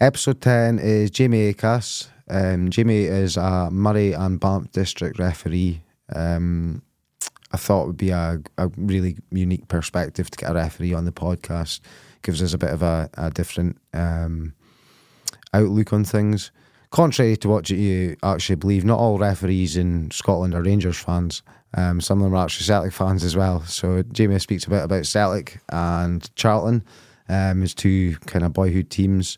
Episode 10 is Jamie Akass. Um, Jamie is a Moray and Banff district referee. Um, I thought it would be a, a really unique perspective to get a referee on the podcast. Gives us a bit of a, a different um, outlook on things. Contrary to what you actually believe, not all referees in Scotland are Rangers fans. Um, some of them are actually Celtic fans as well. So Jamie speaks a bit about Celtic and Charlton, um, his two kind of boyhood teams.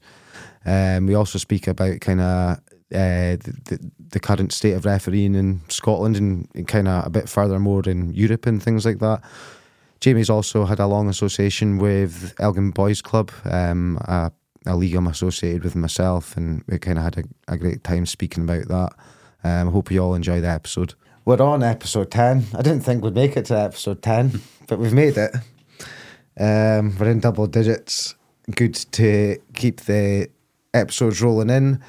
Um, we also speak about kind of uh, the, the, the current state of refereeing in Scotland and, and kind of a bit further more in Europe and things like that. Jamie's also had a long association with Elgin Boys Club, um, a, a league I'm associated with myself, and we kind of had a, a, great time speaking about that. Um, I hope you all enjoy the episode. We're on episode 10. I didn't think we'd make it to episode 10, but we've made it. Um, we're in double digits. Good to keep the episodes rolling in.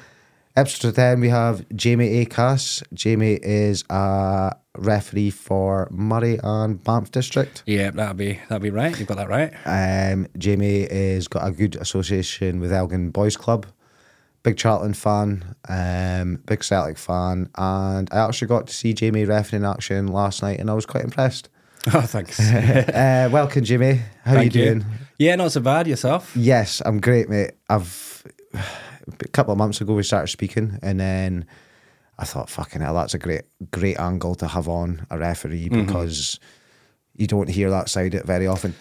Episode 10, we have Jamie Akass. Jamie is a referee for Moray and Banff District. Yeah, that'll be that'll be right. You've got that right. Um, Jamie has got a good association with Elgin Boys Club. Big Charlton fan, um, big Celtic fan, and I actually got to see Jamie refereeing action last night, and I was quite impressed. Oh, thanks. uh, welcome, Jimmy. How Thank are you doing? Yeah, not so bad. Yourself? Yes, I'm great, mate. I've a couple of months ago we started speaking, and then I thought, fucking hell, that's a great, great angle to have on a referee Mm-hmm. because you don't hear that side of it very often.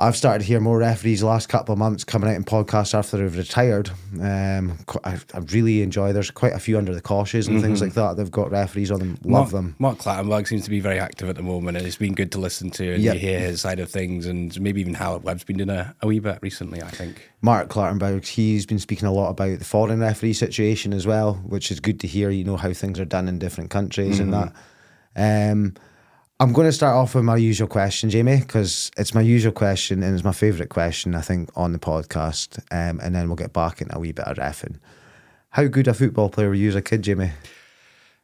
I've started to hear more referees the last couple of months coming out in podcasts after they've retired. Um, I, I really enjoy. There's quite a few under the cautious and things like that. They've got referees on them. Love Mm-hmm. Mark, them. Mark Clattenburg seems to be very active at the moment, and it's been good to listen to and Yep. you hear his side of things, and maybe even Howard Webb's been doing a, a wee bit recently. I think. Mark Clattenburg, he's been speaking a lot about the foreign referee situation as well, which is good to hear. You know how things are done in different countries and that. Um, I'm going to start off with my usual question, Jamie, because it's my usual question and it's my favourite question, I think, on the podcast. Um, and then we'll get back into a wee bit of reffing. How good a football player were you as a kid, Jamie?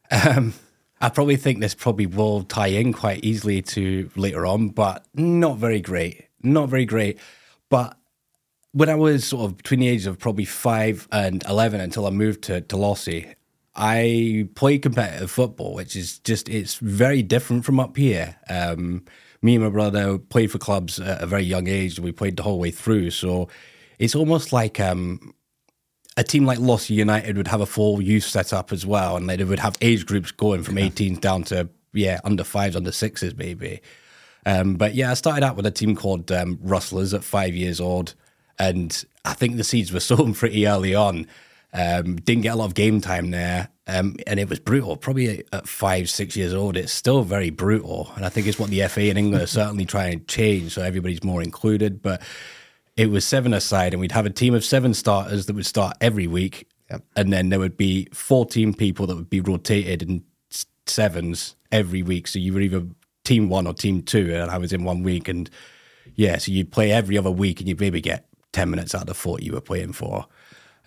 Um, I probably think this probably will tie in quite easily to later on, but not very great. Not very great. But when I was sort of between the ages of probably five and 11 until I moved to, to Lossie, I play competitive football, which is just, it's very different from up here. Um, me and my brother played for clubs at a very young age and we played the whole way through. So it's almost like um, a team like Lossie United would have a full youth set up as well, and they would have age groups going from 18s down to yeah under fives, under sixes maybe. Um, but yeah, I started out with a team called um, Rustlers at five years old, and I think the seeds were sown pretty early on. Um, didn't get a lot of game time there, um, and it was brutal. Probably at five, six years old, it's still very brutal, and I think it's what the FA in England are certainly trying to change, so everybody's more included. But it was seven aside, and we'd have a team of seven starters that would start every week, Yep. and then there would be fourteen people that would be rotated in sevens every week. So you were either team one or team two, and I was in one week, and yeah, so you'd play every other week, and you'd maybe get ten minutes out of the forty you were playing for.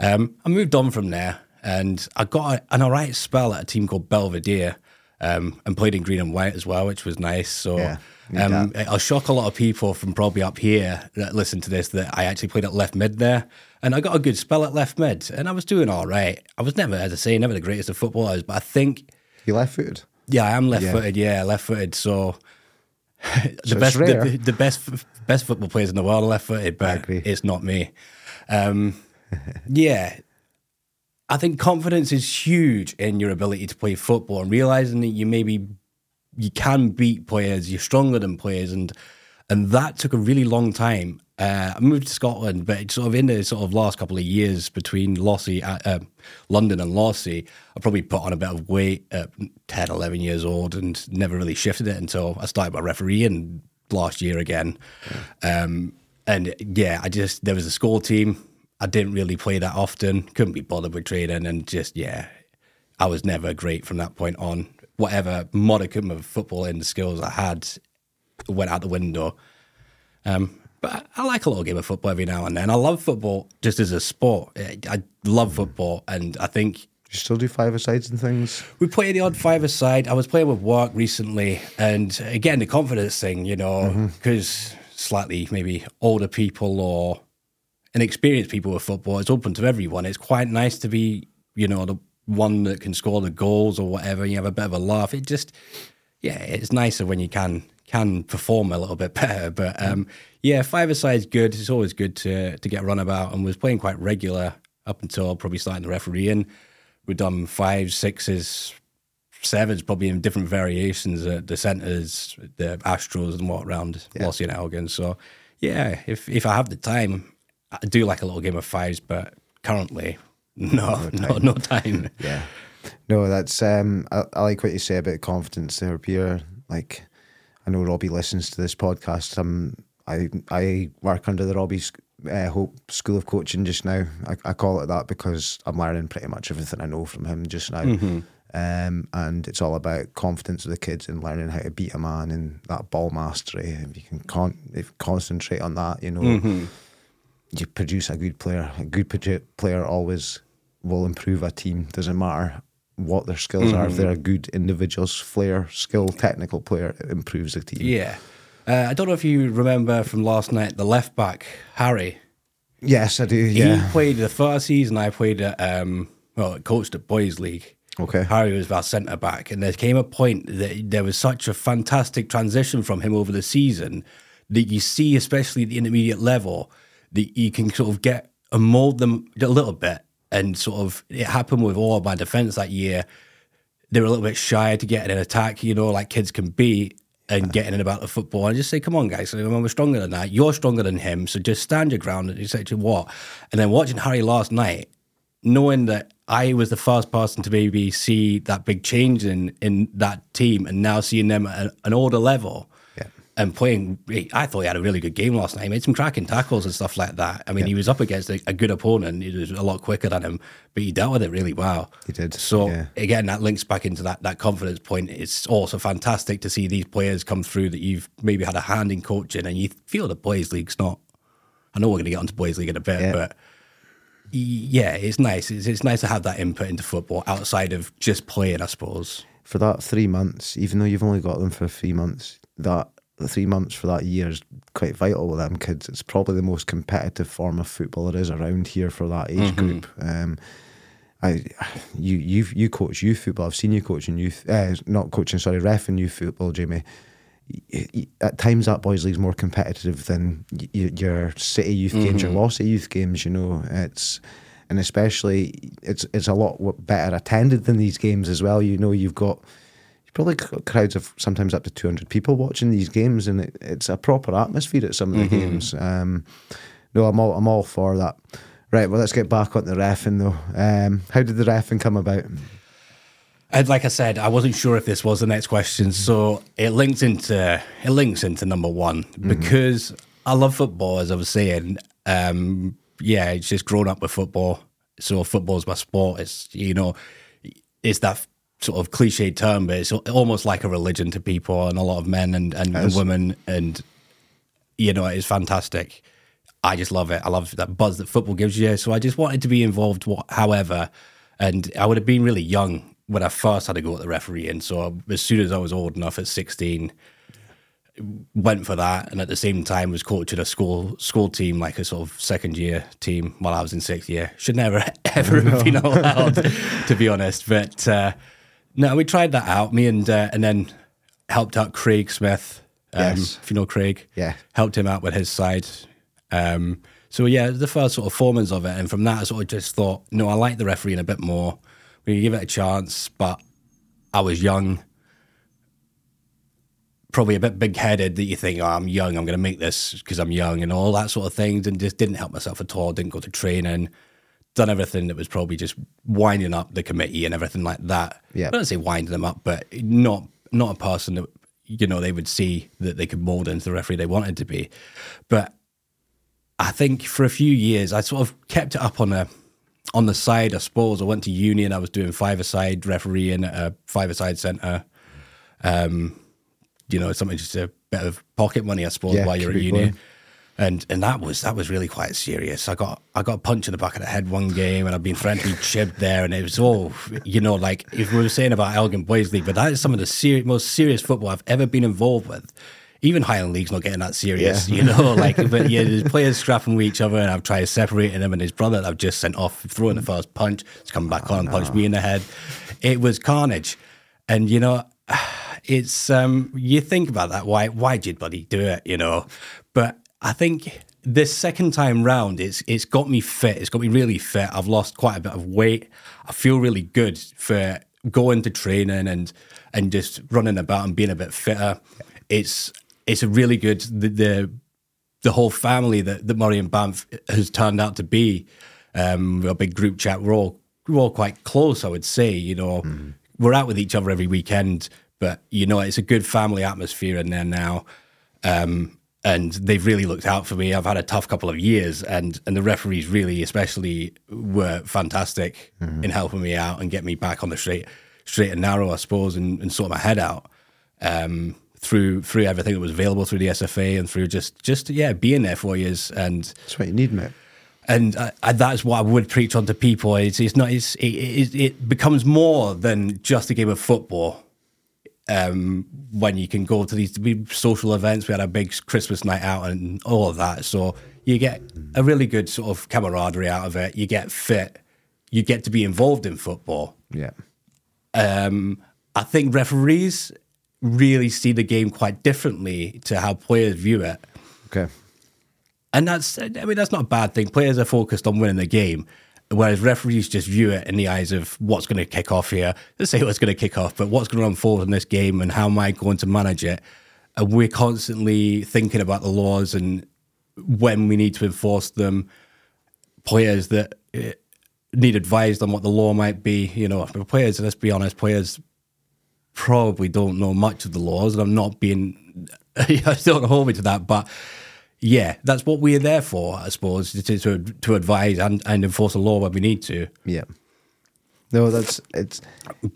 Um, I moved on from there, and I got a, an alright spell at a team called Belvedere, um, and played in green and white as well, which was nice. So. Yeah, Um, I'll shock a lot of people from probably up here that listen to this that I actually played at left mid there, and I got a good spell at left mid, and I was doing all right. I was never, as I say, never the greatest of footballers, but I think, You left footed. yeah, I am left footed. Yeah, left footed. So the it's best, the, the best, best football players in the world are left footed, but it's not me. Um, yeah. I think confidence is huge in your ability to play football and realizing that you maybe you can beat players, you're stronger than players, and and that took a really long time. Uh, I moved to Scotland, but it's sort of in the sort of last couple of years between Lossie, uh, uh, London and Lossie, I probably put on a bit of weight at 10, 11 years old and never really shifted it until I started my refereeing last year again. Um, and yeah, I just, there was a school team. I didn't really play that often, couldn't be bothered with training, and just, yeah, I was never great from that point on. Whatever modicum of football footballing skills I had went out the window. Um, but I like a little game of football every now and then. I love football just as a sport. I I love football, and I think You still do five sides and things? we play the odd five aside. I was playing with work recently, and again, the confidence thing, you know, because slightly maybe older people or inexperienced people with football. It's open to everyone. It's quite nice to be, you know, the one that can score the goals or whatever. You have a bit of a laugh. It just, yeah, it's nicer when you can can perform a little bit better. But um, yeah, five aside is good. It's always good to to get run about, and was playing quite regular up until probably starting the referee refereeing. We've done five, sixes, sevens, probably in different variations. at the centres, the Astros, and what around yeah. Lossie and Elgin. So yeah, if if I have the time, I do like a little game of fives, but currently, no, no, no, no time. Yeah, no, that's um, I, I, like what you say about confidence there, Pierre. Like, I know Robbie listens to this podcast. Um, I I work under the Robbie uh, Hope School of Coaching just now. I, I, call it that because I'm learning pretty much everything I know from him just now. Mm-hmm. Um, and it's all about confidence of the kids and learning how to beat a man and that ball mastery. If you can con- if concentrate on that, you know, mm-hmm. You produce a good player. A good player always will improve a team. Doesn't matter what their skills mm-hmm. are. If mm-hmm. they're a good individuals, flair, skill, technical player, it improves the team. Yeah. Uh, I don't know if you remember from last night the left back Harry. Yes, I do. Yeah, he played the first season. I played at um, well, coached at boys league. Okay. Harry was our centre back, and there came a point that there was such a fantastic transition from him over the season that you see, especially at the intermediate level, that you can sort of get and mold them a little bit. And sort of, it happened with all my defence that year. They were a little bit shy to get in an attack, you know, like kids can be, and getting in about the football. And just say, come on, guys, we're stronger than that. You're stronger than him. So just stand your ground and say to what? And then watching Harry last night, knowing that I was the first person to maybe see that big change in in that team, and now seeing them at an older level. And playing. I thought he had a really good game last night. He made some cracking tackles and stuff like that. I mean, yeah. he was up against a, a, good opponent. He was a lot quicker than him, but he dealt with it really well. He did. So yeah. again, that links back into that that confidence point. It's also fantastic to see these players come through that you've maybe had a hand in coaching, and you feel the boys league's not. I know we're going to get onto boys league in a bit, but yeah, it's nice. It's, it's nice to have that input into football outside of just playing, I suppose. For that three months, even though you've only got them for three months, that the three months for that year is quite vital with them kids. It's probably the most competitive form of football there is around here for that age mm-hmm. group. Um, I, you, you, you coach youth football. I've seen you coaching youth, uh, not coaching, sorry, ref in youth football, Jamie at times that boys league's more competitive than your city youth mm-hmm. games, your Lossie youth games. You know, it's and especially it's it's a lot better attended than these games as well. You know, you've got probably crowds of sometimes up to two hundred people watching these games, and it, it's a proper atmosphere at some of the mm-hmm. games. Um, no, I'm all I'm all for that. Right, well, let's get back on the refing though. Um, how did the refing come about? And like I said, I wasn't sure if this was the next question, so it links into it links into number one mm-hmm. because I love football, as I was saying. Um, yeah, it's just grown up with football, so football's my sport. It's you know, it's that sort of cliche term, but it's almost like a religion to people and a lot of men and, and, and women, and you know, it's fantastic. I just love it. I love that buzz that football gives you. So I just wanted to be involved, however, and I would have been really young when I first had to go to the referee, and so as soon as I was old enough at sixteen, went for that, and at the same time was coaching a school school team, like a sort of second year team, while I was in sixth year. Should never ever have been allowed, to be honest. But uh, no, we tried that out. Me and uh, and then helped out Craig Smith. Um, yes. If you know Craig, yeah, helped him out with his side. Um, so yeah, the first sort of formers of it, and from that, I sort of just thought, no, I like the refereeing a bit more we give it a chance, but I was young, probably a bit big headed that you think, oh, I'm young, I'm going to make this because I'm young and all that sort of things, and just didn't help myself at all. Didn't go to training, done everything that was probably just winding up the committee and everything like that. Yeah, I don't say winding them up, but not not a person that you know they would see that they could mold into the referee they wanted to be. But I think for a few years I sort of kept it up on a on the side, I suppose, I went to uni and I was doing five-a-side refereeing at a five-a-side centre. Um, you know, something just a bit of pocket money, I suppose, yeah, while you're at uni. And and that was that was really quite serious. I got I got a punch in the back of the head one game, and I've been friendly chipped there, and it was all you know, like if we were saying about Elgin Boys League, but that is some of the most serious football I've ever been involved with. even Highland League's not getting that serious, yeah. you know. Like, but yeah, there's players scrapping with each other, and I've tried separating him and his brother. I've just sent off, throwing the first punch, he's come back oh, on and no. punched me in the head. It was carnage, and you know, it's um, you think about that. Why, why did Buddy do it? You know, but I think this second time round, it's it's got me fit. It's got me really fit. I've lost quite a bit of weight. I feel really good for going to training and and just running about and being a bit fitter. It's it's a really good the the, the whole family that, that Moray and Banff has turned out to be. Um, a big group chat. We're all we're all quite close, I would say. You know, mm. we're out with each other every weekend, but you know, it's a good family atmosphere in there now. Um, and they've really looked out for me. I've had a tough couple of years, and and the referees really, especially, were fantastic mm-hmm. in helping me out and get me back on the straight straight and narrow, I suppose, and, and sort my head out um, through through everything that was available through the SFA and through just just yeah being there for years. And that's what you need, mate. And I, I, that's what I would preach on to people. It's, it's not. It's, it, it, it becomes more than just a game of football um, when you can go to these social events. We had a big Christmas night out and all of that. So you get a really good sort of camaraderie out of it. You get fit. You get to be involved in football. Yeah. Um, I think referees really see the game quite differently to how players view it. Okay. And that's, I mean, that's not a bad thing. Players are focused on winning the game. Whereas referees just view it in the eyes of what's going to kick off here. Let's say what's going to kick off, but what's going to unfold in this game and how am I going to manage it? And we're constantly thinking about the laws and when we need to enforce them. Players that eh, need advised on what the law might be. You know, players, let's be honest, players probably don't know much of the laws. And I'm not being, I don't hold me to that, but yeah, that's what we're there for, I suppose, to to, to advise and, and enforce the law when we need to. Yeah. No, that's it's.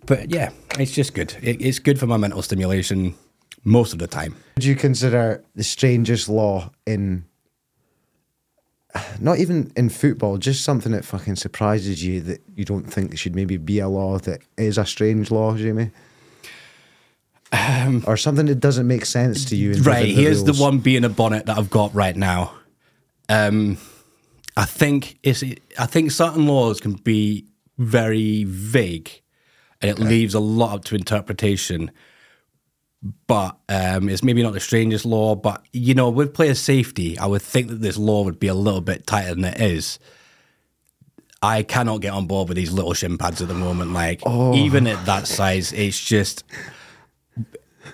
But yeah, it's just good. It, it's good for my mental stimulation most of the time. Would you consider the strangest law in? Not even in football, just something that fucking surprises you that you don't think should maybe be a law that is a strange law, Jamie. Um, or something that doesn't make sense to you. right. The here's rules. the one being a bonnet that I've got right now. Um, I think it's. I think certain laws can be very vague, and it okay. leaves a lot up to interpretation. But um, it's maybe not the strangest law. But you know, with player safety, I would think that this law would be a little bit tighter than it is. I cannot get on board with these little shin pads at the moment. Like oh. even at that size, it's just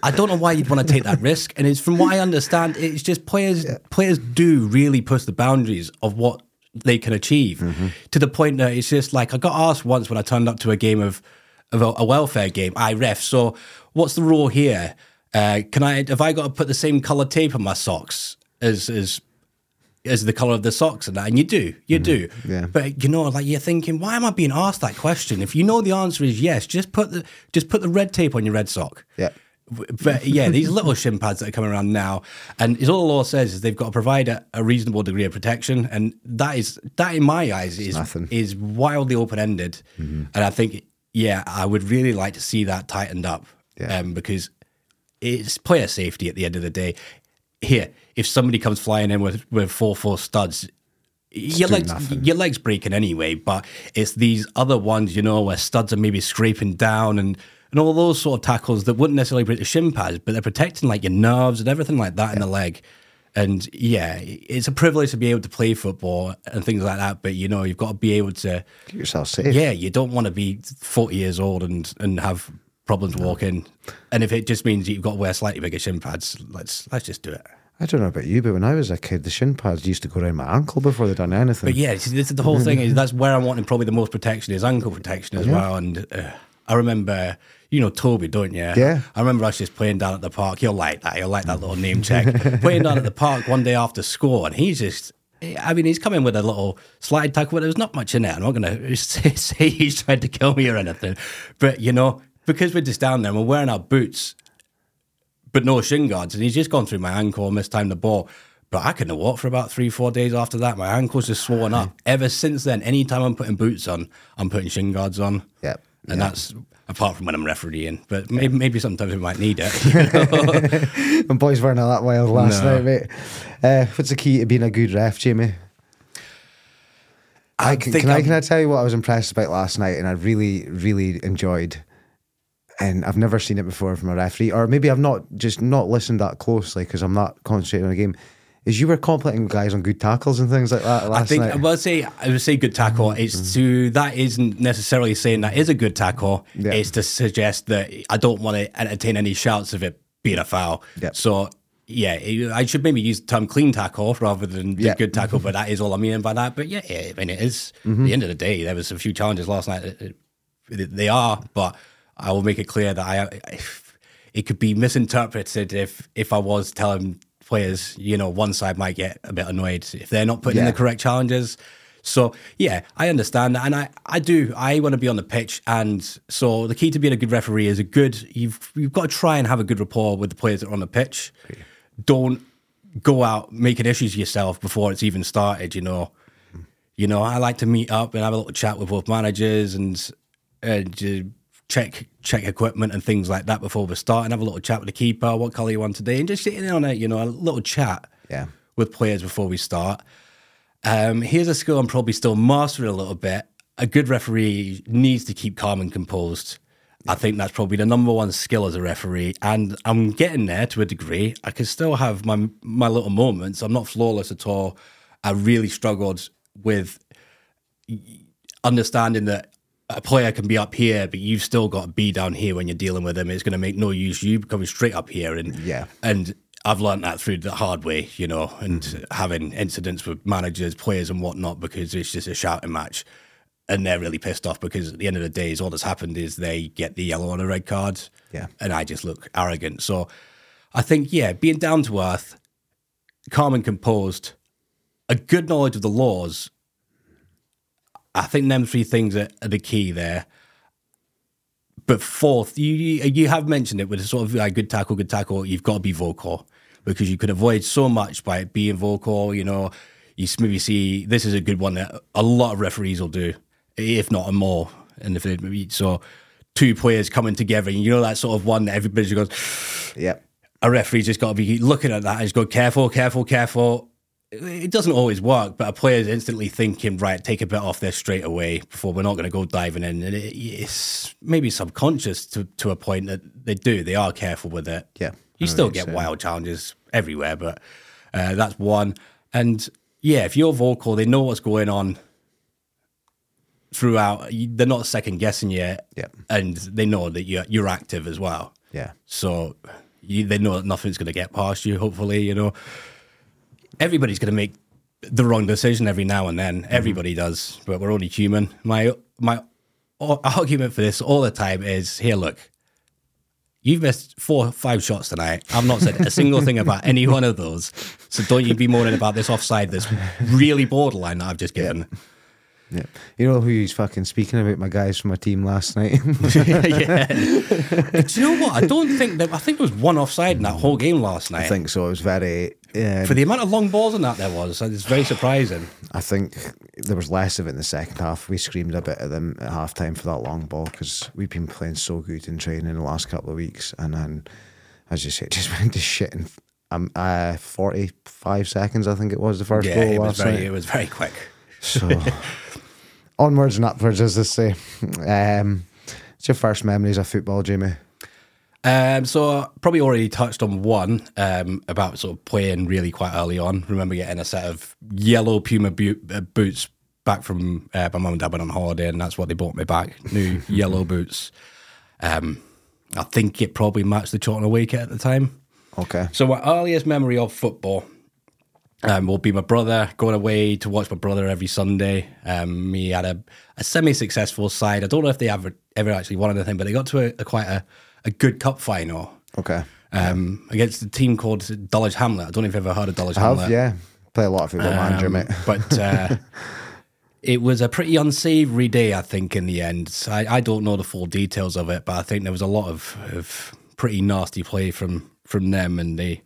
I don't know why you'd want to take that risk. And it's from what I understand, it's just players yeah. players do really push the boundaries of what they can achieve mm-hmm. to the point that it's just like I got asked once when I turned up to a game of of a, a welfare game. I ref. So what's the rule here? Uh, can I have I got to put the same color tape on my socks as as as the color of the socks and that? And you do, you mm-hmm. do. Yeah. But you know, like you're thinking, why am I being asked that question? If you know the answer is yes, just put the just put the red tape on your red sock. Yeah but yeah, these little shin pads that are coming around now, and is all the law says is they've got to provide a, a reasonable degree of protection, and that is that in my eyes is is wildly open ended, mm-hmm. and I think yeah, I would really like to see that tightened up, yeah. um, because it's player safety at the end of the day. Here, if somebody comes flying in with with four four studs, your legs, your legs breaking anyway, but it's these other ones, you know, where studs are maybe scraping down and and all those sort of tackles that wouldn't necessarily break the shin pads, but they're protecting like your nerves and everything like that yeah. in the leg. And yeah, it's a privilege to be able to play football and things like that. But you know, you've got to be able to keep yourself safe. Yeah, you don't want to be forty years old and and have problems no. walking. And if it just means you've got to wear slightly bigger shin pads, let's let's just do it. I don't know about you, but when I was a kid, the shin pads used to go around my ankle before they'd done anything. But yeah, the whole thing. Is that's where I'm wanting probably the most protection is ankle protection as yeah. well. And uh, I remember you know Toby, don't you? Yeah. I remember us just playing down at the park. He'll like that. He'll like that little name check. playing down at the park one day after school, and he's just. I mean, he's coming with a little slide tackle, but there's not much in it. I'm not going to say he's trying to kill me or anything. But, you know, because we're just down there and we're wearing our boots, but no shin guards, and he's just gone through my ankle and mistimed the ball. But I couldn't walk for about three, four days after that. My ankle's just swollen up. Ever since then, anytime I'm putting boots on, I'm putting shin guards on. Yep and that's apart from when I'm refereeing. But maybe, maybe sometimes we might need it. My boys weren't that wild last No. night, mate. Uh, what's the key to being a good ref, Jamie? I, can, think can I can I tell you what I was impressed about last night, and I really really enjoyed, and I've never seen it before from a referee, or maybe I've not just not listened that closely because I'm not concentrating on the game. Is you were complimenting guys on good tackles and things like that last I think night. I would say I would say good tackle. It's to that isn't necessarily saying that is a good tackle. Yeah. It's to suggest that I don't want to entertain any shouts of it being a foul. Yeah. So yeah, I should maybe use the term clean tackle rather than the Yeah. good tackle, but that is all I mean by that. But yeah, yeah I mean it is. Mm-hmm. At the end of the day, there was a few challenges last night. They are, but I will make it clear that I, it could be misinterpreted if if I was telling players, you know, one side might get a bit annoyed if they're not putting in the correct challenges. So yeah, I understand that, and I, I do. I want to be on the pitch, and so the key to being a good referee is a good. You've you've got to try and have a good rapport with the players that are on the pitch. Don't go out making issues yourself before it's even started. You know, you know. I like to meet up and have a little chat with both managers and and uh, check check equipment and things like that before we start, and have a little chat with the keeper. What colour you want today, and just sitting in on it. You know, a little chat Yeah. with players before we start. Um, here's a skill I'm probably still mastering a little bit. A good referee needs to keep calm and composed. I think that's probably the number one skill as a referee, and I'm getting there to a degree. I can still have my my little moments. I'm not flawless at all. I really struggled with understanding that a player can be up here, but you've still got to be down here when you're dealing with them. It's going to make no use you coming straight up here, and Yeah. and I've learned that through the hard way, you know, and Mm-hmm. having incidents with managers, players, and whatnot because it's just a shouting match. And they're really pissed off because at the end of the day, all that's happened is they get the yellow on a red card. Yeah. And I just look arrogant. So I think, yeah, being down to earth, calm and composed, a good knowledge of the laws. I think them three things are, are the key there. But fourth, you you have mentioned it with a sort of like good tackle, good tackle. You've got to be vocal because you could avoid so much by being vocal. You know, you maybe see this is a good one that a lot of referees will do, if not a more. And if they so, two players coming together, and you know that sort of one that everybody just goes. Yep. A referee's just got to be looking at that and just go careful, careful, careful. It doesn't always work, but a player's instantly thinking, right, take a bit off this straight away before we're not going to go diving in. And it, it's maybe subconscious to, to a point that they do. They are careful with it. Yeah, You still get wild challenges everywhere, but uh, that's one. And yeah, if you're vocal, they know what's going on throughout. They're not second guessing you. Yeah. And they know that you're, you're active as well. Yeah. So you, they know that nothing's going to get past you. Hopefully, you know, everybody's going to make the wrong decision every now and then. Mm-hmm. Everybody does, but we're only human. My my ar- argument for this all the time is: here, look, you've missed four, five shots tonight. I've not said a single thing about any one of those. So don't you be moaning about this offside that's really borderline that I've just given. Yeah. You know who he's fucking speaking about? My guys from my team last night. yeah. Do you know what? I don't think that. I think there was one offside in that whole game last night. I think so. It was very. Um, For the amount of long balls in that there was, it's very surprising. I think there was less of it in the second half. We screamed a bit at them at half time for that long ball because we've been playing so good in training the last couple of weeks. And then, as you say, it just went to shit in um, uh, 45 seconds, I think it was the first Yeah, goal it was last very, night. it was very quick. So, onwards and upwards, as they say. Um, it's your first memories of football, Jamie. Um, so probably already touched on one um, about sort of playing really quite early on. Remember getting a set of yellow Puma boot, uh, boots back from uh, my mum and dad went on holiday, and that's what they bought me back. New yellow boots. Um, I think it probably matched the Charlton away kit at the time. Okay. So my earliest memory of football um, will be my brother going away to watch my brother every Sunday. Um, he had a, a semi-successful side. I don't know if they ever ever actually won anything, but they got to a, a quite a, a good cup final Okay. um, against a team called Dulwich Hamlet. I don't know if you've ever heard of Dulwich I have, Hamlet. yeah. Play a lot of football manager, Um, mate. but uh, it was a pretty unsavory day, I think, in the end. I, I don't know the full details of it, but I think there was a lot of, of pretty nasty play from from them, and they,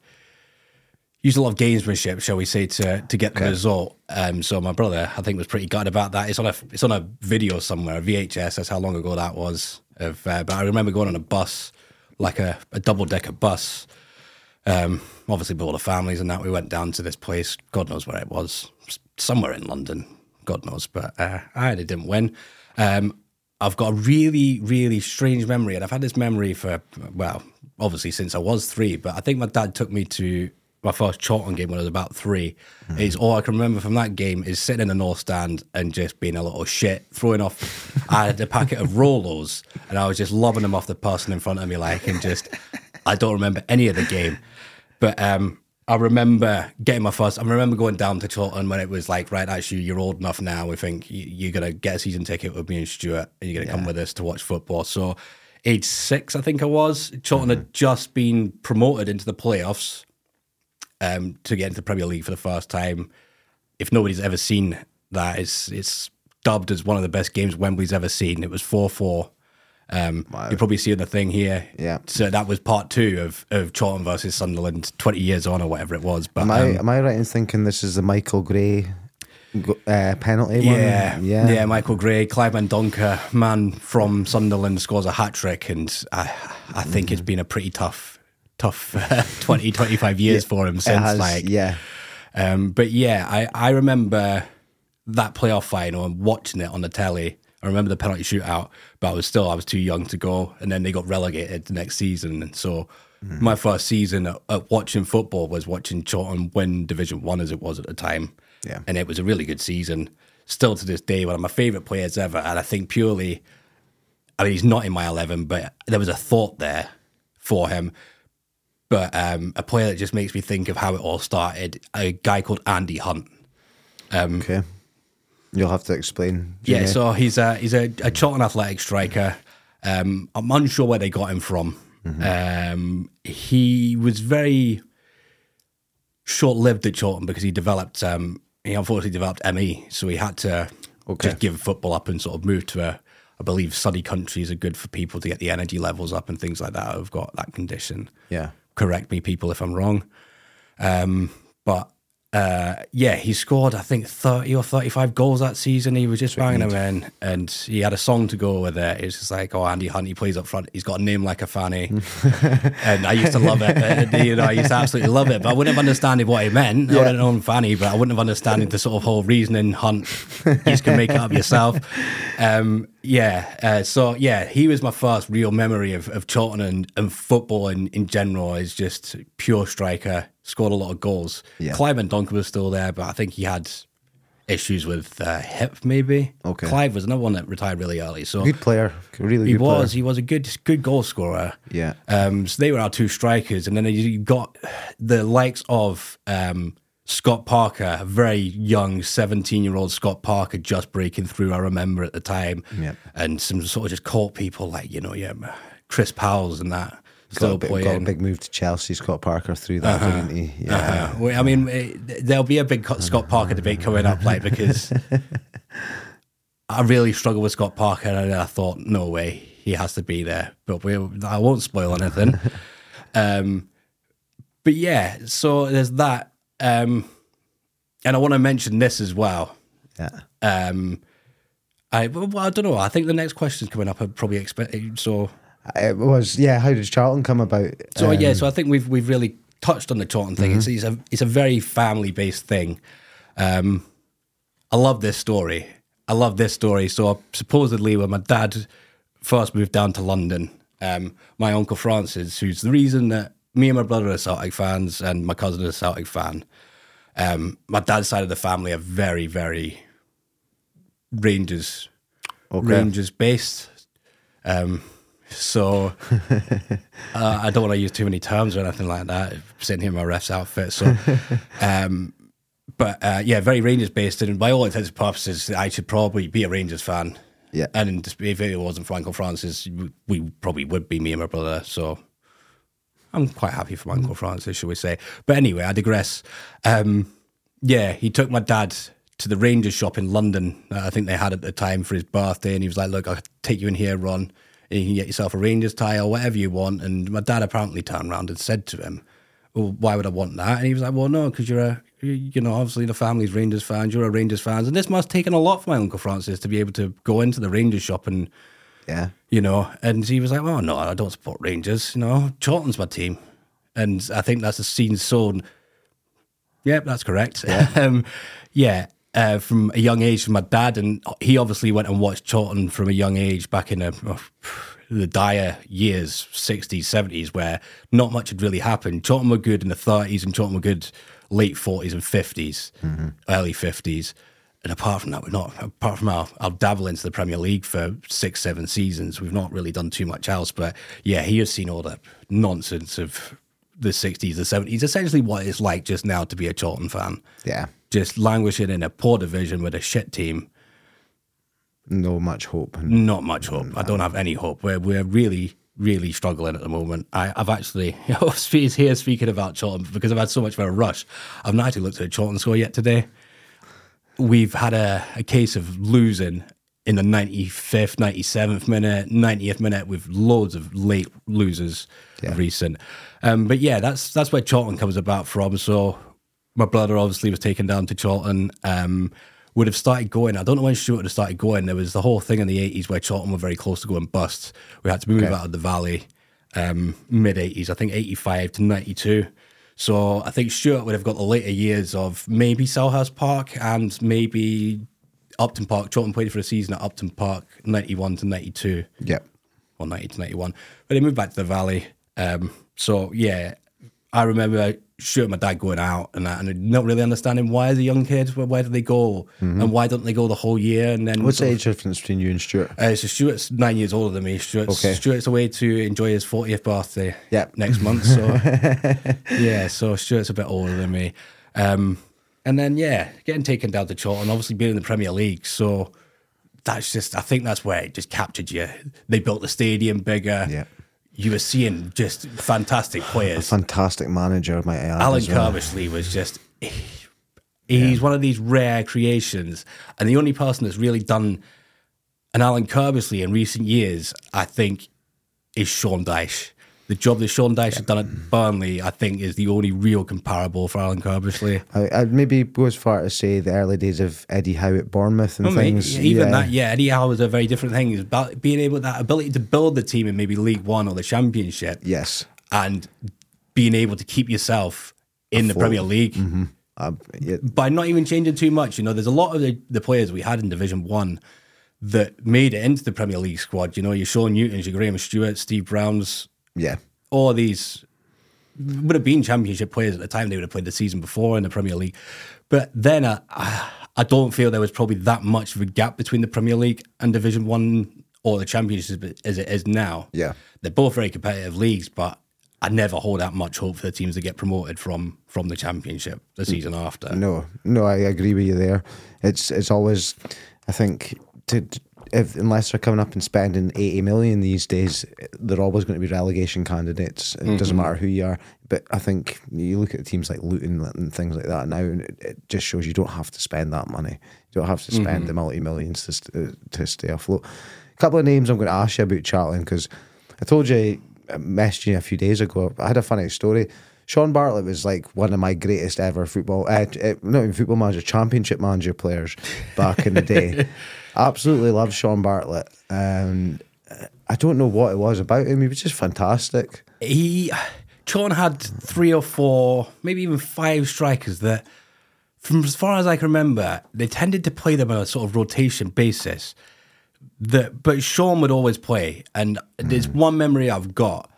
used a lot of gamesmanship, shall we say, to to get the result. Um, so my brother, I think, was pretty gutted about that. It's on a it's on a video somewhere, a VHS. That's how long ago that was. Of, uh, but I remember going on a bus, like a, a double decker bus. Um, obviously, with all the families and that, we went down to this place. God knows where it was, somewhere in London. God knows, but uh, I didn't win. Um, I've got a really, really strange memory, and I've had this memory for well, obviously since I was three. But I think my dad took me to my first Charlton game when I was about 3 mm. Is all I can remember from that game is sitting in the north stand and just being a little shit, throwing off. I had a packet of Rolos, and I was just lobbing them off the person in front of me, like, and just I don't remember any of the game, but um, I remember getting my first. I remember going down to Charlton when it was like, right, actually, you're old enough now. We think you're gonna get a season ticket with me and Stuart, and you're gonna yeah. come with us to watch football. So, age six, I think I was. Charlton mm-hmm. had just been promoted into the playoffs um, to get into the Premier League for the first time. If nobody's ever seen that, it's it's dubbed as one of the best games Wembley's ever seen. It was four four um, wow. You're probably seeing the thing here. Yeah. So that was part two of, of Charlton versus Sunderland, 20 years on or whatever it was. But am I um, am I right in thinking this is the Michael Gray uh, penalty yeah, one? Yeah, yeah. Michael Gray, Clive Mendonca, man from Sunderland, scores a hat trick, and I I think mm-hmm. it's been a pretty tough tough uh, 20, 25 years yeah, for him since. Has, like yeah. Um, but yeah, I I remember that playoff final and watching it on the telly I remember the penalty shootout, but I was still I was too young to go, and then they got relegated the next season, and so mm. my first season at, at, watching football was watching Charlton win Division One as it was at the time, yeah, and it was a really good season. Still to this day, one of my favourite players ever, and I think purely, I mean, he's not in my eleven, but there was a thought there for him. But um, a player that just makes me think of how it all started. A guy called Andy Hunt. Um, okay You'll have to explain. Yeah, so he's a he's a, a Charlton Athletic striker. Um, I'm unsure where they got him from. Mm-hmm. Um, he was very short lived at Charlton because he developed um, he unfortunately developed ME, so he had to okay. just give football up and sort of move to a I believe sunny countries are good for people to get the energy levels up and things like that. I've got that condition. Yeah. Correct me, people, if I'm wrong. Um, but uh, yeah, he scored, I think, 30 or 35 goals that season. He was just banging them in. And he had a song to go with it. It's just like, oh, Andy Hunt, he plays up front. He's got a name like a fanny. and I used to love it. Uh, you know, I used to absolutely love it. But I wouldn't have understood what he meant. Yeah. I wouldn't have known fanny, but I wouldn't have understood the sort of whole reasoning Hunt. You can make it up yourself. Um, yeah. Uh, so, yeah, he was my first real memory of, of Charlton and, and football in, in general. Is just pure striker scored a lot of goals. Yeah. Clive Mendonca was still there, but I think he had issues with uh, hip, maybe. Okay. Clive was another one that retired really early. So good player, really. He was. Player. He was a good, good goal scorer. Yeah. Um. So they were our two strikers, and then you got the likes of um, Scott Parker, a very young seventeen-year-old Scott Parker, just breaking through. I remember at the time. Yeah. And some sort of just caught people like you know, yeah, Chris Powell's and that got, a big, got a big move to Chelsea. Scott Parker through that, uh-huh. didn't he? Yeah. Uh-huh. Well, I mean, it, there'll be a big Scott Parker debate coming up, like because I really struggle with Scott Parker, and I thought, no way, he has to be there. But we, I won't spoil anything. um, but yeah, so there's that, um, and I want to mention this as well. Yeah. Um, I well, I don't know. I think the next question's coming up. I probably expect so. It was yeah. How did Charlton come about? So um, yeah, so I think we've we've really touched on the Charlton thing. Mm-hmm. It's, it's, a it's a very family based thing. Um, I love this story. I love this story. So supposedly, when my dad first moved down to London, um, my uncle Francis, who's the reason that me and my brother are Celtic fans, and my cousin is a Celtic fan. Um, my dad's side of the family are very, very Rangers, okay. Rangers based. Um, so uh, I don't want to use too many terms or anything like that. Sitting here in my ref's outfit, so. Um, but uh, yeah, very Rangers based, and by all intents and purposes, I should probably be a Rangers fan. Yeah, and if it wasn't for Uncle Francis, we probably would be me and my brother. So I'm quite happy for my Uncle Francis, shall we say? But anyway, I digress. Um, yeah, he took my dad to the Rangers shop in London. I think they had at the time for his birthday, and he was like, "Look, I'll take you in here, Ron." You can get yourself a Rangers tie or whatever you want. And my dad apparently turned around and said to him, well, why would I want that? And he was like, well, no, because you're a, you know, obviously the family's Rangers fans, you're a Rangers fans. And this must have taken a lot for my Uncle Francis to be able to go into the Rangers shop and, Yeah. you know, and he was like, well, no, I don't support Rangers, you know, Charlton's my team. And I think that's a scene sown. Yep, that's correct. um, yeah, uh, from a young age from my dad, and he obviously went and watched Charlton from a young age back in a, the dire years, 60s, 70s, where not much had really happened. Charlton were good in the 30s and Charlton were good late 40s and 50s, early 50s. And apart from that, we're not, apart from our, our dabble into the Premier League for six, seven seasons, we've not really done too much else. But yeah, he has seen all the nonsense of the 60s, the 70s, essentially what it's like just now to be a Charlton fan. Yeah. Just languishing in a poor division with a shit team. No much hope. Not much hope. I don't have any hope. We're, we're really, really struggling at the moment. I, I've actually, he's here speaking about Charlton because I've had so much of a rush. I've not actually looked at the Charlton score yet today. We've had a, a case of losing in the 95th, 97th minute, 90th minute with loads of late losers Yeah. recent. Um, but yeah, that's that's where Charlton comes about from. So my brother obviously was taken down to Charlton. Um, would have started going. I don't know when Stuart would have started going. There was the whole thing in the 80s where Charlton were very close to going bust. We had to move Okay. out of the valley um, mid 80s, I think 85 to 92. So I think Stuart would have got the later years of maybe Selhurst Park and maybe Upton Park. Charlton played for a season at Upton Park 91 to 92 yeah. or 90 to 91. But they moved back to the valley. Um, so yeah, I remember Stuart my dad going out and that, and not really understanding why as a young kid, where, where do they go and why don't they go the whole year? And then What's the sort of- age difference between you and Stuart? uh, so Stuart's nine years older than me. Stuart's, Okay. Stuart's away to enjoy his 40th birthday Yep. next month. So yeah, so Stuart's a bit older than me. Um, and then yeah, getting taken down to Charlton, obviously being in the Premier League. So that's just, I think that's where it just captured you. They built the stadium bigger. Yeah. You were seeing just fantastic players. A fantastic manager, might I add. Alan well. Was just he's one of these rare creations and the only person that's really done an Alan Curbishley in recent years I think is Sean Dyche the job that Sean Dyche has done at Burnley I think is the only real comparable for Alan Curbishley I, I'd maybe go as far to say the early days of Eddie Howe at Bournemouth and I mean, things. even yeah. that, yeah, Eddie Howe was a very different thing. About being able that ability to build the team in maybe League One or the Championship, Yes. and being able to keep yourself in the Premier League. Uh, yeah, by not even changing too much. You know, there's a lot of the, the players we had in Division One that made it into the Premier League squad. You know, your Shaun Newtons, your Graham Stuart, Steve Browns, yeah. all these would have been Championship players at the time. They would have played the season before in the Premier League. But then I, I don't feel there was probably that much of a gap between the Premier League and Division One or the Championship as it is now. Yeah. they're both very competitive leagues, but. I never hold out much hope for the teams that get promoted from from the championship the season after. No, no, I agree with you there. It's it's always, I think, to, to- if unless they're coming up and spending eighty million these days, they're always going to be relegation candidates. It doesn't matter who you are. But I think you look at teams like Luton and things like that now, and it, it just shows you don't have to spend that money. You don't have to spend the multi millions to st- to stay afloat. A couple of names I'm going to ask you about Charlton because I told you, I messaged you a few days ago. I had a funny story. Shaun Bartlett was like one of my greatest ever football, uh, uh, not even football manager, championship manager players back in the day. Absolutely loved Shaun Bartlett. And uh, I don't know what it was about him. He was just fantastic. he Sean had three or four, maybe even five strikers that, from as far as I can remember, they tended to play them on a sort of rotation basis. That, but Shaun would always play, and there's hmm. one memory I've got.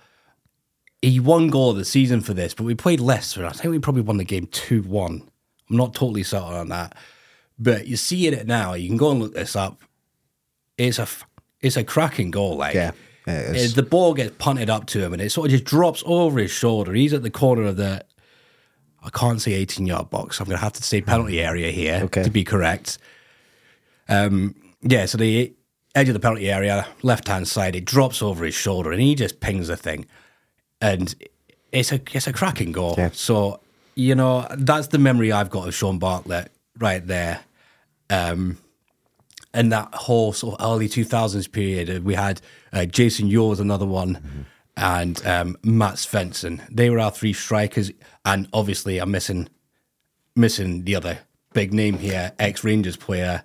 He won goal of the season for this, but we played Leicester. I think we probably won the game two one. I'm not totally certain on that, but you see it now. You can go and look this up. It's a it's a cracking goal, like Yeah, uh, the ball gets punted up to him and it sort of just drops over his shoulder. He's at the corner of the, I can't say 18 yard box. I'm going to have to say penalty area here Okay. to be correct. Um, yeah, so the edge of the penalty area, left hand side, it drops over his shoulder and he just pings the thing. And it's a it's a cracking goal. Yeah. So, you know, that's the memory I've got of Shaun Bartlett right there. Um, and that whole sort of early 2000s period, uh, we had uh, Jason was another one. and um, Matt Svensson. They were our three strikers, and obviously I'm missing missing the other big name here, ex Rangers player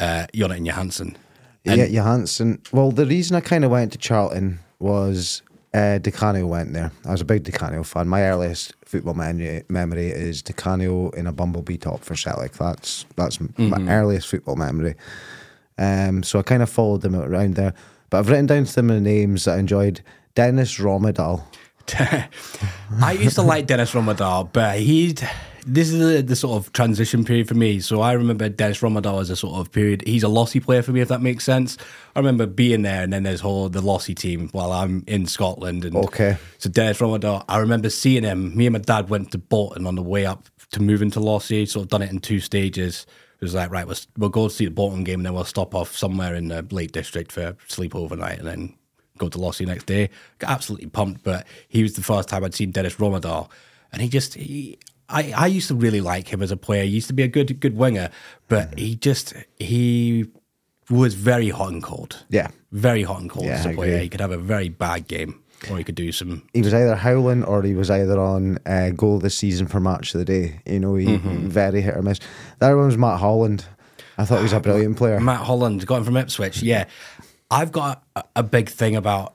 uh, Jonatan Johansson. yeah, Johansson. Well, the reason I kind of went to Charlton was uh, Canio went there. I was a big Canio fan. My earliest football memory, memory is Canio in a bumblebee top for Celtic. That's that's mm-hmm. my earliest football memory. Um, so I kind of followed them around there. But I've written down some of the names that I enjoyed. Dennis Rommedahl. I used to like Dennis Rommedahl, but he this is the, the, sort of transition period for me. So I remember Dennis Rommedahl as a sort of period. He's a Lossie player for me, if that makes sense. I remember being there, and then there's whole the Lossie team while I'm in Scotland. And okay. So Dennis Rommedahl, I remember seeing him. Me and my dad went to Bolton on the way up to move into Lossie. Sort of done it in two stages. It was like right, we'll, we'll go see the Bolton game, and then we'll stop off somewhere in the Lake District for sleep overnight, and then go to Lossie next day. Got absolutely pumped, but he was the first time I'd seen Dennis Rommedahl, and he just he, I, I used to really like him as a player. He used to be a good good winger, but he just he was very hot and cold. Yeah, very hot and cold yeah, as a player. He could have a very bad game, or he could do some. He was either howling or he was either on uh, goal this season for match of the day. You know, he mm-hmm. very hit or miss. The other one was Matt Holland. I thought he was a brilliant player. Matt Holland got him from Ipswich. Yeah, I've got a, a big thing about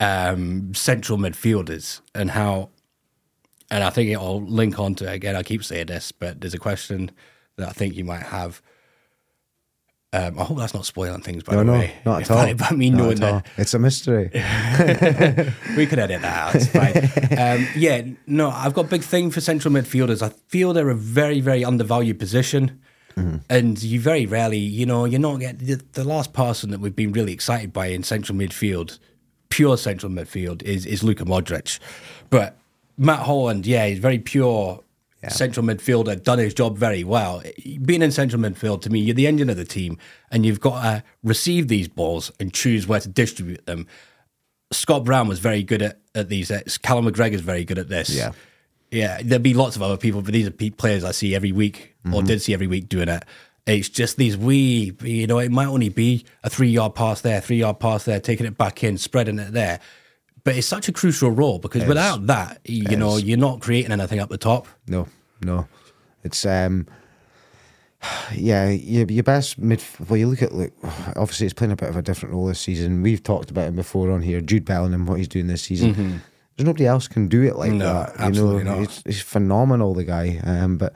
um, central midfielders and how and I think it'll link on to again. I keep saying this, but there's a question that I think you might have. Um, I hope that's not spoiling things, by no, the no, way. Not at all. But me knowing that it's a mystery. we could edit that out. It's fine. um, yeah, no, I've got a big thing for central midfielders. I feel they're a very, very undervalued position. Mm-hmm. And you very rarely, you know, you're not getting the, the last person that we've been really excited by in central midfield, pure central midfield, is is Luka Modric. But Matt Holland, yeah, he's very pure yeah. central midfielder, done his job very well. Being in central midfield, to me, you're the engine of the team, and you've got to receive these balls and choose where to distribute them. Scott Brown was very good at, at these. Callum McGregor's very good at this. Yeah. Yeah, there'll be lots of other people, but these are players I see every week mm-hmm. or did see every week doing it. It's just these wee, you know, it might only be a three yard pass there, three yard pass there, taking it back in, spreading it there but it's such a crucial role because it's, without that, you know, you're not creating anything up the top. No, no, it's um, yeah, your, your best mid. Well, you look at look. Obviously, he's playing a bit of a different role this season. We've talked about him before on here. Jude Bellingham, what he's doing this season. Mm-hmm. There's nobody else can do it like no, that. You know, not. He's, he's phenomenal, the guy. Um, but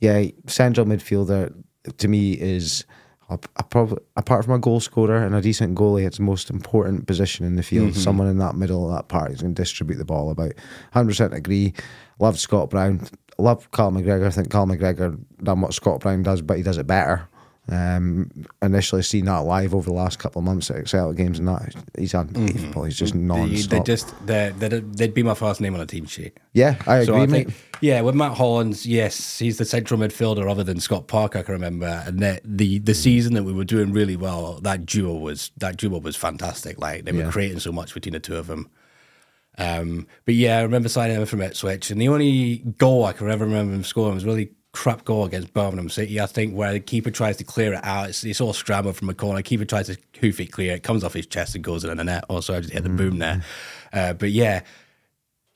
yeah, central midfielder to me is I, probably apart from a goal scorer and a decent goalie, it's the most important position in the field. Mm-hmm. Someone in that middle of that part is going to distribute the ball about. Hundred percent agree. Love Scott Brown. Love Carl McGregor. I think Carl McGregor done what Scott Brown does, but he does it better. Um, initially seen that live over the last couple of months at Excel games, and that he's unbelievable. Mm-hmm. He's just non-stop. They, they just they they'd be my first name on a team sheet. Yeah, I agree. So I think, yeah, with Matt Hollands, yes, he's the central midfielder other than Scott Parker. I can remember, and the the, the mm. season that we were doing really well, that duo was that duo was fantastic. Like they were yeah. creating so much between the two of them. Um, but yeah, I remember signing him from Ipswich, and the only goal I can ever remember him scoring was really crap goal against Birmingham City, I think, where the keeper tries to clear it out. It's, it's all scrambled from a corner. Keeper tries to hoof it clear. It comes off his chest and goes in the net. Also, I just hit the mm-hmm. boom there. Uh, but yeah,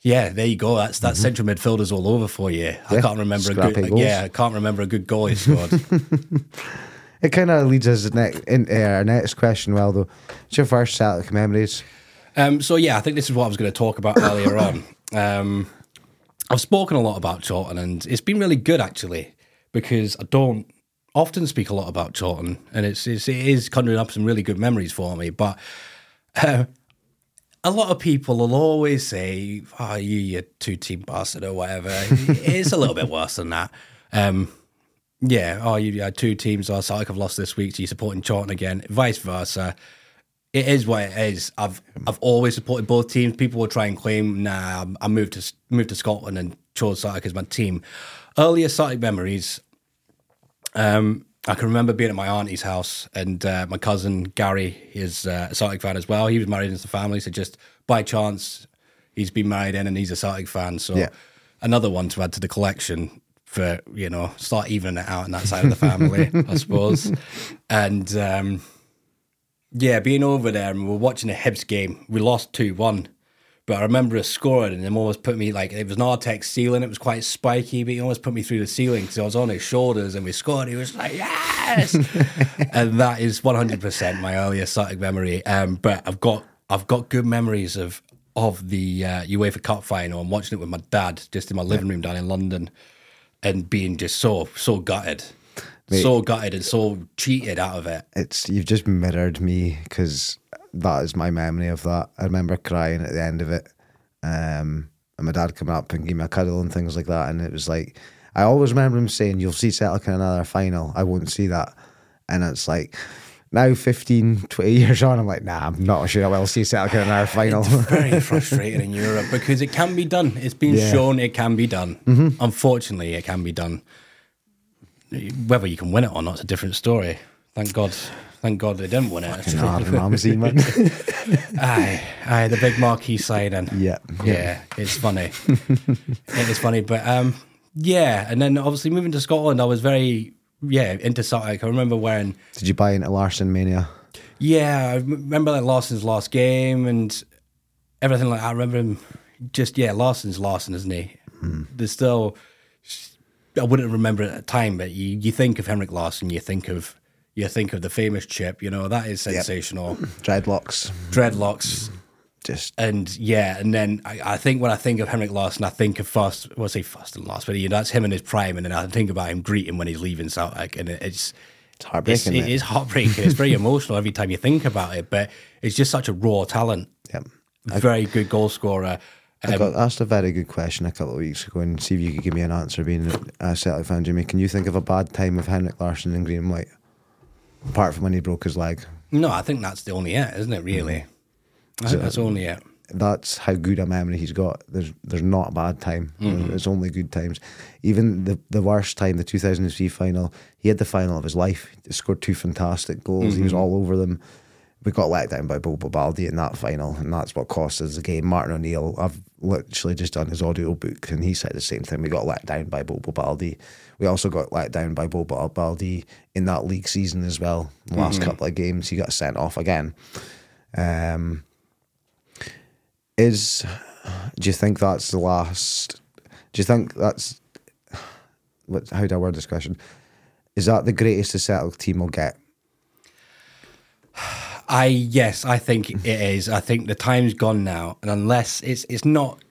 yeah, there you go. That's that mm-hmm. central midfielders all over for you. Yeah, I can't remember a good. Goals. Yeah, I can't remember a good goal he scored. it kind of leads us into uh, our next question. Well, though, what's your first Celtic memories? Um, so yeah, I think this is what I was going to talk about earlier on. Um, I've spoken a lot about Charlton, and it's been really good actually because I don't often speak a lot about Charlton, and it's, it's it is conjuring up some really good memories for me. But uh, a lot of people will always say, "Oh, you, you two team bastard or whatever." it's a little bit worse than that. Um, yeah, oh, you had two teams. Oh, Celtic have lost this week, so you're supporting Charlton again. Vice versa it is what it is. I've I've always supported both teams. People will try and claim, nah, I moved to moved to Scotland and chose Celtic as my team. Earlier Celtic memories. Um, I can remember being at my auntie's house, and uh, my cousin Gary is uh, a Celtic fan as well. He was married into the family, so just by chance, he's been married in, and he's a Celtic fan. So yeah. another one to add to the collection for you know start evening it out on that side of the family, I suppose. And um, yeah, being over there and we are watching a Hibs game. We lost 2 1. But I remember us scoring and him almost put me like it was an Artex ceiling. It was quite spiky, but he almost put me through the ceiling because I was on his shoulders and we scored. He was like, "Yes!" and that is one hundred percent my earliest Celtic memory. Um, but I've got I've got good memories of of the uh, UEFA Cup final and watching it with my dad just in my living room down in London, and being just so so gutted, Mate. so gutted and so cheated out of it. It's you've just mirrored me because that is my memory of that. I remember crying at the end of it, um, and my dad coming up and giving me a cuddle and things like that. And it was like I always remember him saying, "You'll see Celtic in another final. I won't see that." And it's like now 15, 20 years on, I'm like, nah, I'm not sure I will see Celtic in another final. very frustrating in Europe because it can be done. It's been Yeah. shown it can be done. Unfortunately, it can be done. Whether you can win it or not it's a different story. Thank God. Thank God they didn't win it. Hard Ramsey, man. aye, aye, the big marquee signing. Yeah. yeah, it's funny. it is funny, but um, yeah. And then obviously moving to Scotland, I was very yeah into Celtic. I remember wearing Did you buy into Larsson Mania? Yeah, I remember like Larsson's last game and everything like that. I remember him just yeah, Larsson's Larson, isn't he? There's still I wouldn't remember it at the time, but you, you think of Henrik Larsson, you think of you think of the famous chip, you know, that is sensational. Dreadlocks. Dreadlocks. Just And yeah, and then I, I think when I think of Henrik Larsson, I think of first, well, I say first and last, but you know, that's him in his prime, and then I think about him greeting when he's leaving Celtic, and it, it's it's heartbreaking. it's, it mate. heartbreaking. It's very emotional every time you think about it, but it's just such a raw talent. Yep. Very good goal scorer. I Um, got asked a very good question a couple of weeks ago and see if you could give me an answer being a Celtic fan, Jimmy. Can you think of a bad time with Henrik Larsson in green and White? Apart from when he broke his leg. no, I think that's the only it, isn't it? Really, mm. I think that's only it. That's how good a memory he's got. There's there's not a bad time. Mm-hmm. It's only good times. Even the the worst time, the 2003 final, he had the final of his life. He scored two fantastic goals. He was mm-hmm. all over them. We got let down by Bobo Baldé in that final, and that's what cost us the game. Martin O'Neill, I've literally just done his audio book, and he said the same thing. We got let down by Bobo Baldé. We also got let down by Bobo Baldé in that league season as well. The last couple of games, he got sent off again. Um, is do you think that's the last? Do you think that's what? How do I word this question? Is that the greatest the Celtic team will get? I yes, I think it is. I think the time's gone now, and unless it's it's not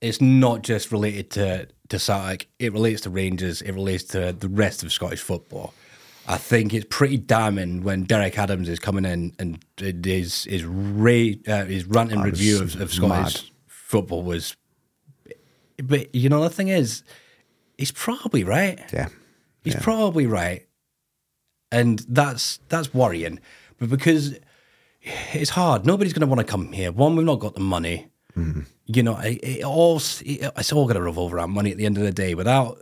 it's not just related to to Celtic. It relates to Rangers. It relates to the rest of Scottish football. I think it's pretty damning when Derek Adams is coming in and his his ra- uh, his rant and review of, of Scottish mad. football was. But you know the thing is, he's probably right. Yeah, He's probably right, and that's that's worrying. But because it's hard, nobody's going to want to come here. One, we've not got the money. Mm-hmm. You know, it, it all it, it's all going to revolve around money at the end of the day. Without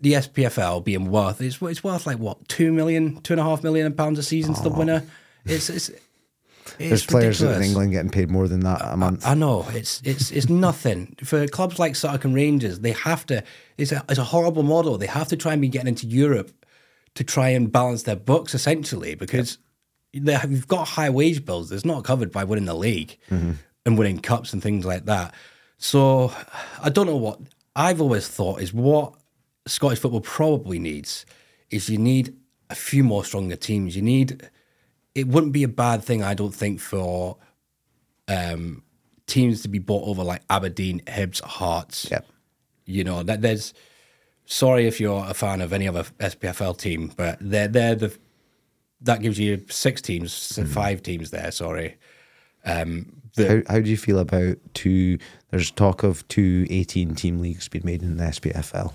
the SPFL being worth, it's it's worth like what two million, two and a half million pounds a season to the oh. winner. It's it's. there's It's players in ridiculous. England getting paid more than that a month. I know it's it's it's nothing for clubs like and Rangers. They have to. It's a it's a horrible model. They have to try and be getting into Europe to try and balance their books essentially because you've got high wage bills. That's not covered by winning the league and winning cups and things like that. So I don't know what I've always thought is what Scottish football probably needs is you need a few more stronger teams. You need it wouldn't be a bad thing, I don't think, for um, teams to be bought over like Aberdeen, Hibs, Hearts. Yep. You know that there's. Sorry if you're a fan of any other SPFL team, but they're they're the that gives you six teams, Mm-hmm. five teams there. Sorry. Um, the, How, how do you feel about two? There's talk of two 18 team leagues being made in the SPFL.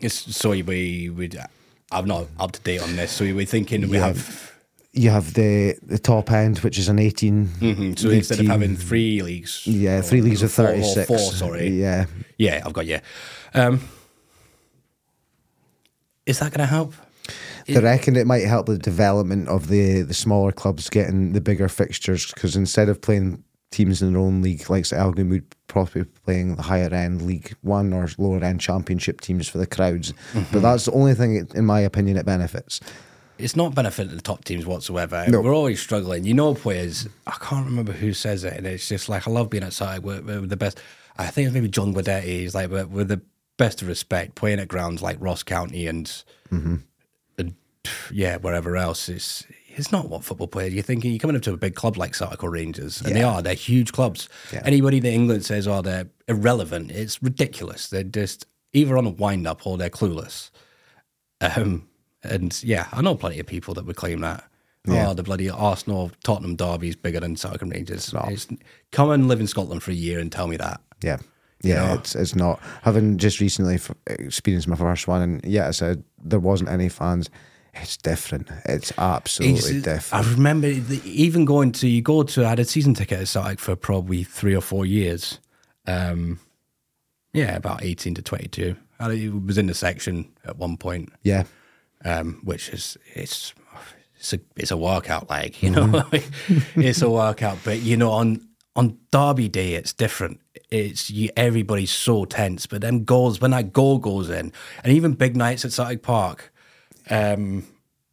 it's, so we would. I'm not up to date on this. So we're thinking we have. You have the the top end, which is an 18. Mhm, So instead team. of having three leagues, yeah, three leagues of 36. Four, sorry. Yeah, Yeah, I've got you. Um, is that going to help? They reckon it might help the development of the the smaller clubs getting the bigger fixtures because instead of playing teams in their own league, like Elgin would probably be playing the higher end League One or lower end Championship teams for the crowds. But that's the only thing, it- in my opinion, it benefits. it's not benefiting the top teams whatsoever. No. We're always struggling. You know, players. I can't remember who says it, and it's just like I love being outside. We're, we're the best. I think it's maybe John Guidetti. He's like we're, we're the best of respect playing at grounds like Ross County and, Mm-hmm. Yeah, wherever else. It's it's not what football players. You're thinking you're coming up to a big club like Celtic or Rangers, and they are. They're huge clubs. Yeah. Anybody that England says, "Oh, they're irrelevant," it's ridiculous. They're just either on a wind up or they're clueless. Um, and yeah, I know plenty of people that would claim that. Yeah. Oh, the bloody Arsenal Tottenham derby is bigger than Celtic Rangers. not. It's- come and live in Scotland for a year and tell me that. Yeah. Yeah, know? it's it's not. Having just recently experienced my first one, and yeah, I said there wasn't any fans. It's different. It's absolutely It's- different. I remember even going to you go to I had a season ticket at Celtic for probably three or four years. Um, yeah, about eighteen to twenty two. I was in the section at one point, yeah, um, which is it's it's a it's a workout. Like you know, it's a workout. But you know, on on Derby Day, it's different. It's you, everybody's so tense. But then goals when that goal goes in, and even big nights at Celtic Park. Um,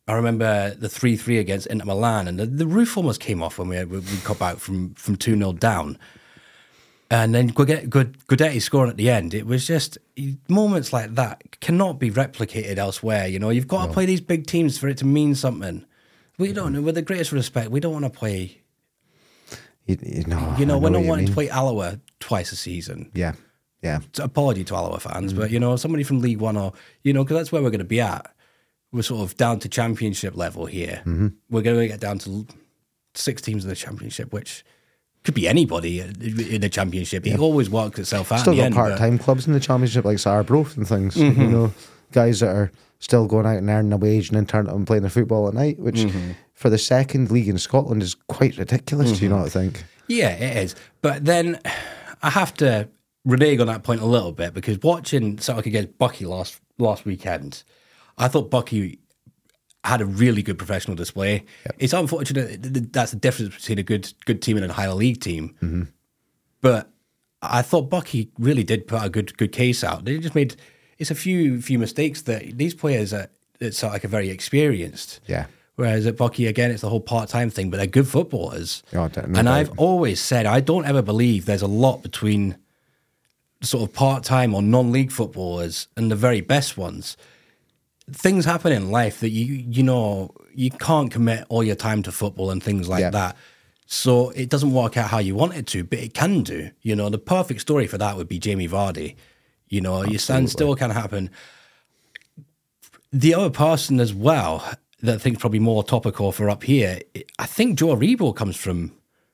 I remember the three three against Inter Milan, and the, the roof almost came off when we we, we got back from from two 0 down. And then Guidetti, scoring at the end. It was just moments like that cannot be replicated elsewhere. You know, you've got to play these big teams for it to mean something. We don't, with the greatest respect, we don't want to play. you, you know, You know, we're not wanting to play Alloa twice a season. Yeah, yeah, So apology to Alloa fans, but you know, somebody from League One or you know, because that's where we're going to be at. We're sort of down to Championship level here. We're going to get down to six teams in the Championship, which could be anybody in the Championship. It always works itself out. Still got part time clubs in the championship like Sarbroth and things. Mm-hmm. You know, guys that are still going out and earning a wage and then turning up and playing their football at night, which Mm-hmm. for the second league in Scotland is quite ridiculous. Do you not think? Yeah, it is. But then I have to renege on that point a little bit because watching Celtic against Buckie last last weekend, I thought Buckie had a really good professional display. It's unfortunate th- th- that's the difference between a good good team and a higher league team. But I thought Buckie really did put a good good case out. They just made it's a few few mistakes that these players are it's like a very experienced. Yeah. Whereas at Buckie, again, it's the whole part time thing, but they're good footballers. Oh, and. I've always said I don't ever believe there's a lot between sort of part time or non league footballers and the very best ones. Things happen in life that you you know you can't commit all your time to football and things like Yeah. that. So it doesn't work out how you want it to, but it can do. You know, the perfect story for that would be Jamie Vardy. You know, your standstill can happen the other person as well that I think probably more topical for up here, I think Joe Rebo comes from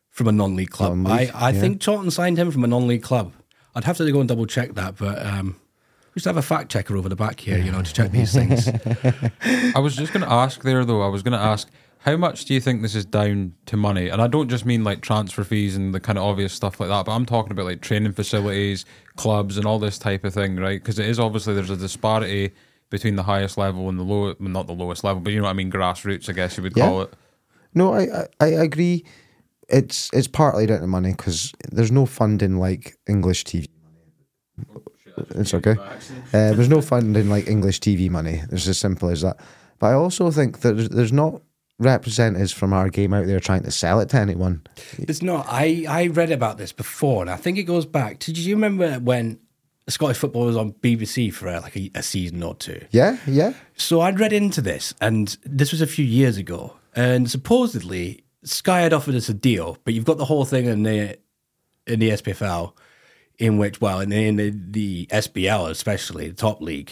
from a non-league club. Non-league, I, I yeah. think think Taunton signed him from a non-league club. I'd have to go and double check that, but um, we should have a fact checker over the back here, you know, to check these things. I was just going to ask there, though. I was going to ask, how much do you think this is down to money? And I don't just mean like transfer fees and the kind of obvious stuff like that, but I'm talking about like training facilities, clubs, and all this type of thing, right? Because it is obviously there's a disparity between the highest level and the low, well, not the lowest level, but you know what I mean, grassroots, I guess you would Yeah. call it. No, I, I, I agree. It's it's partly down to money because there's no funding like English TV. It's okay. Uh, there's no funding like English TV money. It's as simple as that. But I also think that there's, there's not representatives from our game out there trying to sell it to anyone. it's not. I, I read about this before, and I think it goes back. Did you remember when Scottish football was on BBC for uh, like a, a season or two? Yeah, yeah. So I'd read into this, and this was a few years ago. And supposedly, Sky had offered us a deal, but you've got the whole thing in the in the SPFL, in which, well, in the, in the, the SPL especially, the top league,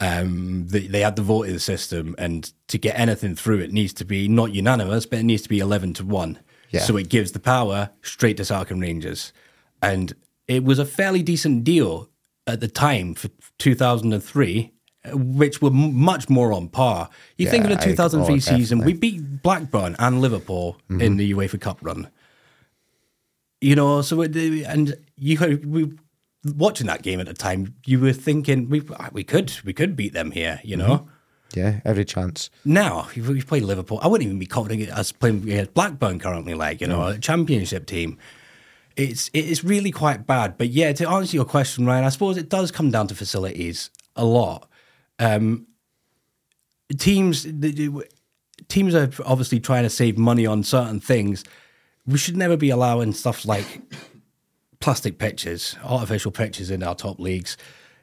um, they, they had the voting system, and to get anything through, it needs to be not unanimous, but it needs to be eleven to one. Yeah. So it gives the power straight to and Rangers, and it was a fairly decent deal at the time for 2003, uh, which were m- much more on par. You think of Yeah, the I- 2003 oh, season, we beat Blackburn and Liverpool in the UEFA Cup run. You know, so it, and you we watching that game at the time, you were thinking we we could we could beat them here. You know. Yeah, every chance. Now, if we play Liverpool, I wouldn't even be confident as playing Blackburn currently, like, you know, a championship team. It's it's really quite bad. But yeah, to answer your question, Ryan, I suppose it does come down to facilities a lot. Um, teams teams are obviously trying to save money on certain things. We should never be allowing stuff like plastic pitches, artificial pitches in our top leagues,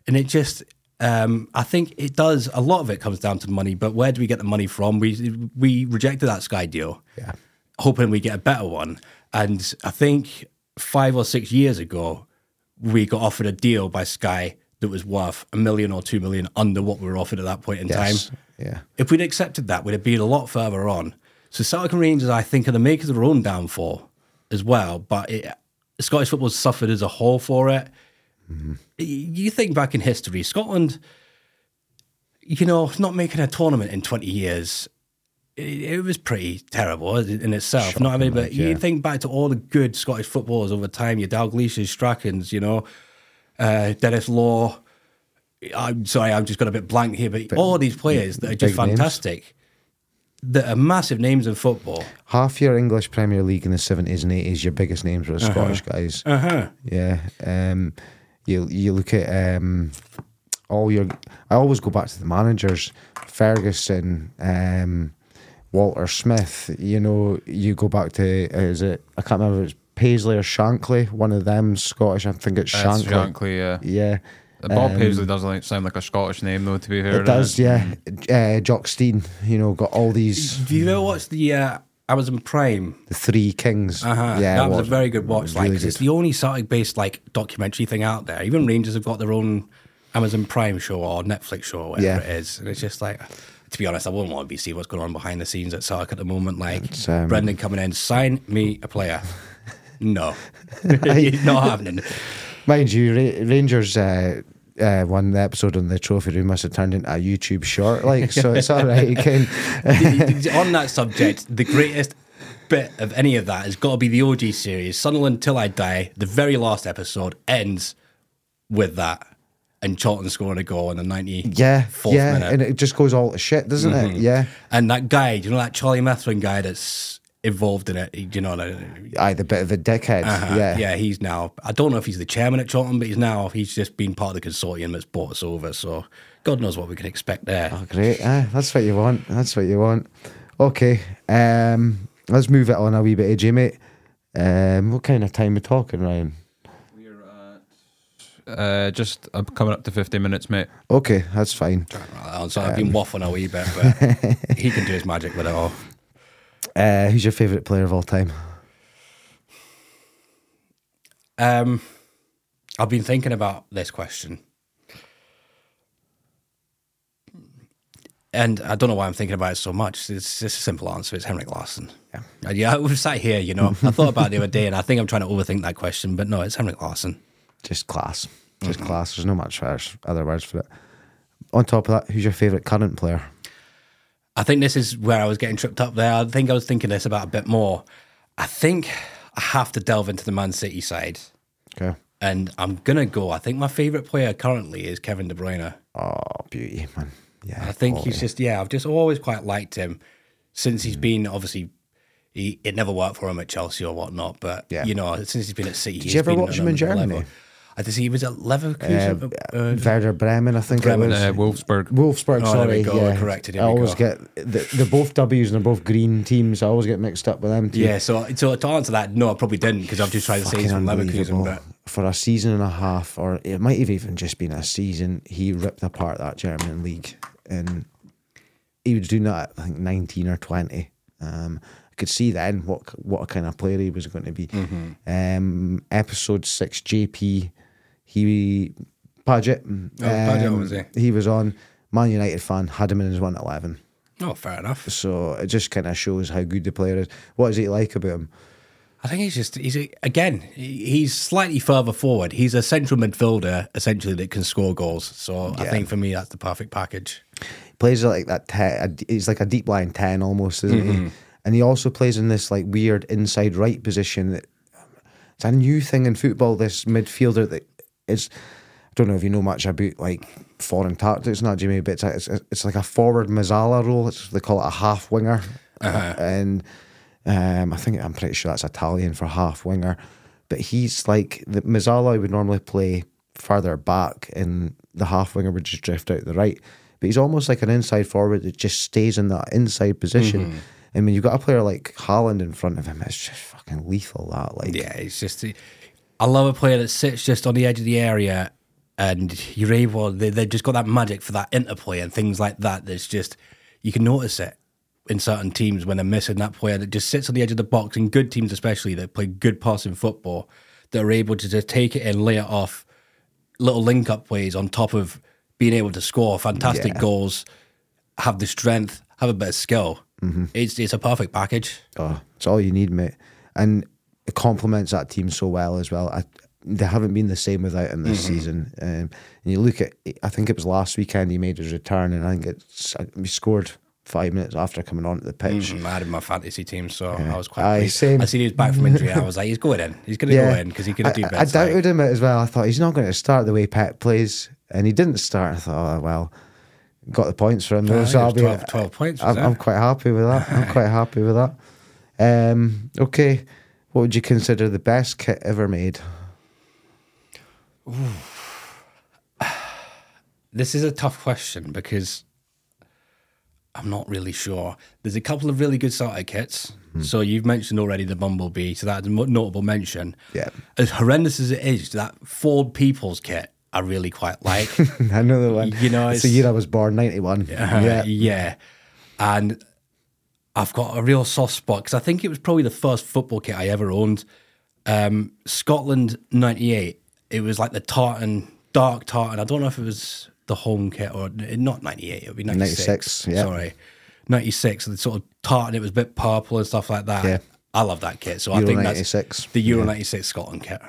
and it just. Um, I think it does. A lot of it comes down to money, but where do we get the money from? We we rejected that Sky deal, Yeah. hoping we get a better one. And I think five or six years ago, we got offered a deal by Sky that was worth a million or two million under what we were offered at that point in Yes. time. Yeah. If we'd accepted that, we'd have been a lot further on. So Celtic and Rangers, I think, are the makers of their own downfall as well. But it, Scottish football's suffered as a whole for it. Y- You think back in history, Scotland, you know, not making a tournament in 20 years, it, it was pretty terrible in itself. not having, but like, you think back to all the good Scottish footballers over time, your Dalglish's, Strachans, you know, uh, Denis Law. I'm sorry, I've just got a bit blank here, but all these players that are just fantastic. names. Fantastic, that are massive names in football. Half your English Premier League in the seventies and eighties, your biggest names were the Scottish guys. Uh huh. Yeah. Um, you you look at um, all your. I always go back to the managers, Ferguson, um, Walter Smith. You know, you go back to is it? I can't remember. If it's Paisley or Shankly. One of them Scottish. I think it's That's Shankly. Shankly, yeah. Yeah. Bob Um, Paisley doesn't like, sound like a Scottish name, though. To be fair, It does, doesn't yeah. Uh, Jock Stein, you know, got all these Do you know what's the uh, Amazon Prime? the three kings. Uh-huh. Yeah, that was a very good watch. Like, really 'cause it's the only Celtic-based like documentary thing out there. Even Rangers have got their own Amazon Prime show or Netflix show, or whatever Yeah. it is. And it's just like, to be honest, I wouldn't want to be seeing what's going on behind the scenes at Celtic at the moment. Like um, Brendan coming in, sign me a player. No, not happening. Mind you, Ra- Rangers uh, uh, won the episode on the trophy room must have turned into a YouTube short, like so. It's all right. Can, on that subject, the greatest bit of any of that has got to be the OG series. Sunderland Till I Die, the very last episode ends with that. And Charlton scoring a goal in the 94th yeah, yeah, minute. and it just goes all to shit, doesn't it? Yeah. And that guy, you know, that Charlie Methven guy that's involved in it, he- you know, like, Aye, the bit of a dickhead. uh, yeah, yeah, he's now, I don't know if he's the chairman at Charlton, but he's now, he's just been part of the consortium that's bought us over. So God knows what we can expect there. Oh, great. Ah, that's what you want. That's what you want. Okay, um, let's move it on a wee bit, AJ, mate. Um, what kind of time we talking, Ryan? We're at uh, just uh, coming up to 50 minutes, mate. Okay, that's fine. Uh, So I've been waffling a wee bit, but he can do his magic with it all. Uh, who's your favourite player of all time? Um, I've been thinking about this question. And I don't know why I'm thinking about it so much. It's just a simple answer. It's Henrik Larsson. Yeah. And yeah, we've sat here, you know. I thought about it the other day, and I think I'm trying to overthink that question, but no, it's Henrik Larsson. Just class. Just Mm-hmm. class. There's no much other words for it. On top of that, who's your favourite current player? I think this is where I was getting tripped up there. I think I was thinking this about a bit more. I think I have to delve into the Man City side, Okay. and I'm gonna go. I think my favorite player currently is Kevin De Bruyne. Oh, beauty, man. Yeah. I think he's just yeah. I've just always quite liked him since Mm. he's been obviously. He, it never worked for him at Chelsea or whatnot, but Yeah. you know since he's been at City. Did you ever watch him in Germany? I did see he was at Leverkusen. uh, Werder Bremen, I think Bremen, it was. Uh, Wolfsburg. Wolfsburg, Oh, there we sorry. go, Yeah. corrected, here I always go. get the, they're both W's and they're both green teams. I always get mixed up with them. Too. yeah, so so to answer that, no, I probably didn't because I've just tried to say he's from. Leverkusen, but For a season and a half, or it might have even just been a season, he ripped apart that German league, and he was doing that I think nineteen or twenty. Um, I could see then what what a kind of player he was going to be. Mm-hmm. Um, episode six, JP, he Paget. Oh, Paget was he? He was on Man United fan, had him in his one eleven. oh, fair enough. So it just kind of shows how good the player is. What is he like about him? I think he's just he's again he's slightly further forward. He's a central midfielder essentially that can score goals. So I think for me that's the perfect package. plays like that. He's like a deep line ten almost, isn't Mm-hmm. he? And he also plays in this like weird inside right position. That it's a new thing in football. This midfielder that is. I don't know if you know much about like foreign tactics, not Jimmy, but it's, it's, it's like a forward Mezzala role. It's, they call it a half winger, Uh-huh. and um, I think I'm pretty sure that's Italian for half winger. But he's like the Mezzala would normally play further back, and the half winger would just drift out to the right. but he's almost like an inside forward that just stays in that inside position. Mm-hmm. And when you've got a player like Haaland in front of him, it's just fucking lethal. That like, Yeah, it's just. I love a player that sits just on the edge of the area, and you're able. They they just got that magic for that interplay and things like that. That's just you can notice it in certain teams when they're missing that player that just sits on the edge of the box. and good teams, especially that play good passing football, that are able to just take it and lay it off, little link up plays on top of being able to score fantastic Yeah. goals, have the strength, have a bit of skill. Mm-hmm. It's it's a perfect package. Oh, it's all you need, mate. And it complements that team so well as well. I, they haven't been the same without him this season. Um, and you look at, I think it was last weekend he made his return, and I think it's he scored five minutes after coming onto the pitch. Mm, I had him in my fantasy team, so I was quite Aye, pleased. same. I seen he was back from injury. I was like, he's going in. He's going to go in because he could do better. I doubted him as well. I thought he's not going to start the way Pep plays, and he didn't start. I thought, oh, well, got the points for him so I'll was be. 12 12 points, I'm, I'm quite happy with that. I'm quite happy with that. Um, okay, what would you consider the best kit ever made? This is a tough question because I'm not really sure. There's a couple of really good starter kits. Hmm. So you've mentioned already the Bumblebee, so that's a notable mention. Yeah. As horrendous as it is, that Ford People's kit, I really quite like. Another one. You know, it's the year I was born, ninety one. Uh, Yeah, yeah. And I've got a real soft spot because I think it was probably the first football kit I ever owned. Um, Scotland 98. It was like the tartan, dark tartan. I don't know if it was the home kit or not 98. It would be 96. 96, yeah. Sorry. 96. The sort of tartan, it was a bit purple and stuff like that. Yeah. I love that kit. So I think 96. that's the Euro 96 Scotland kit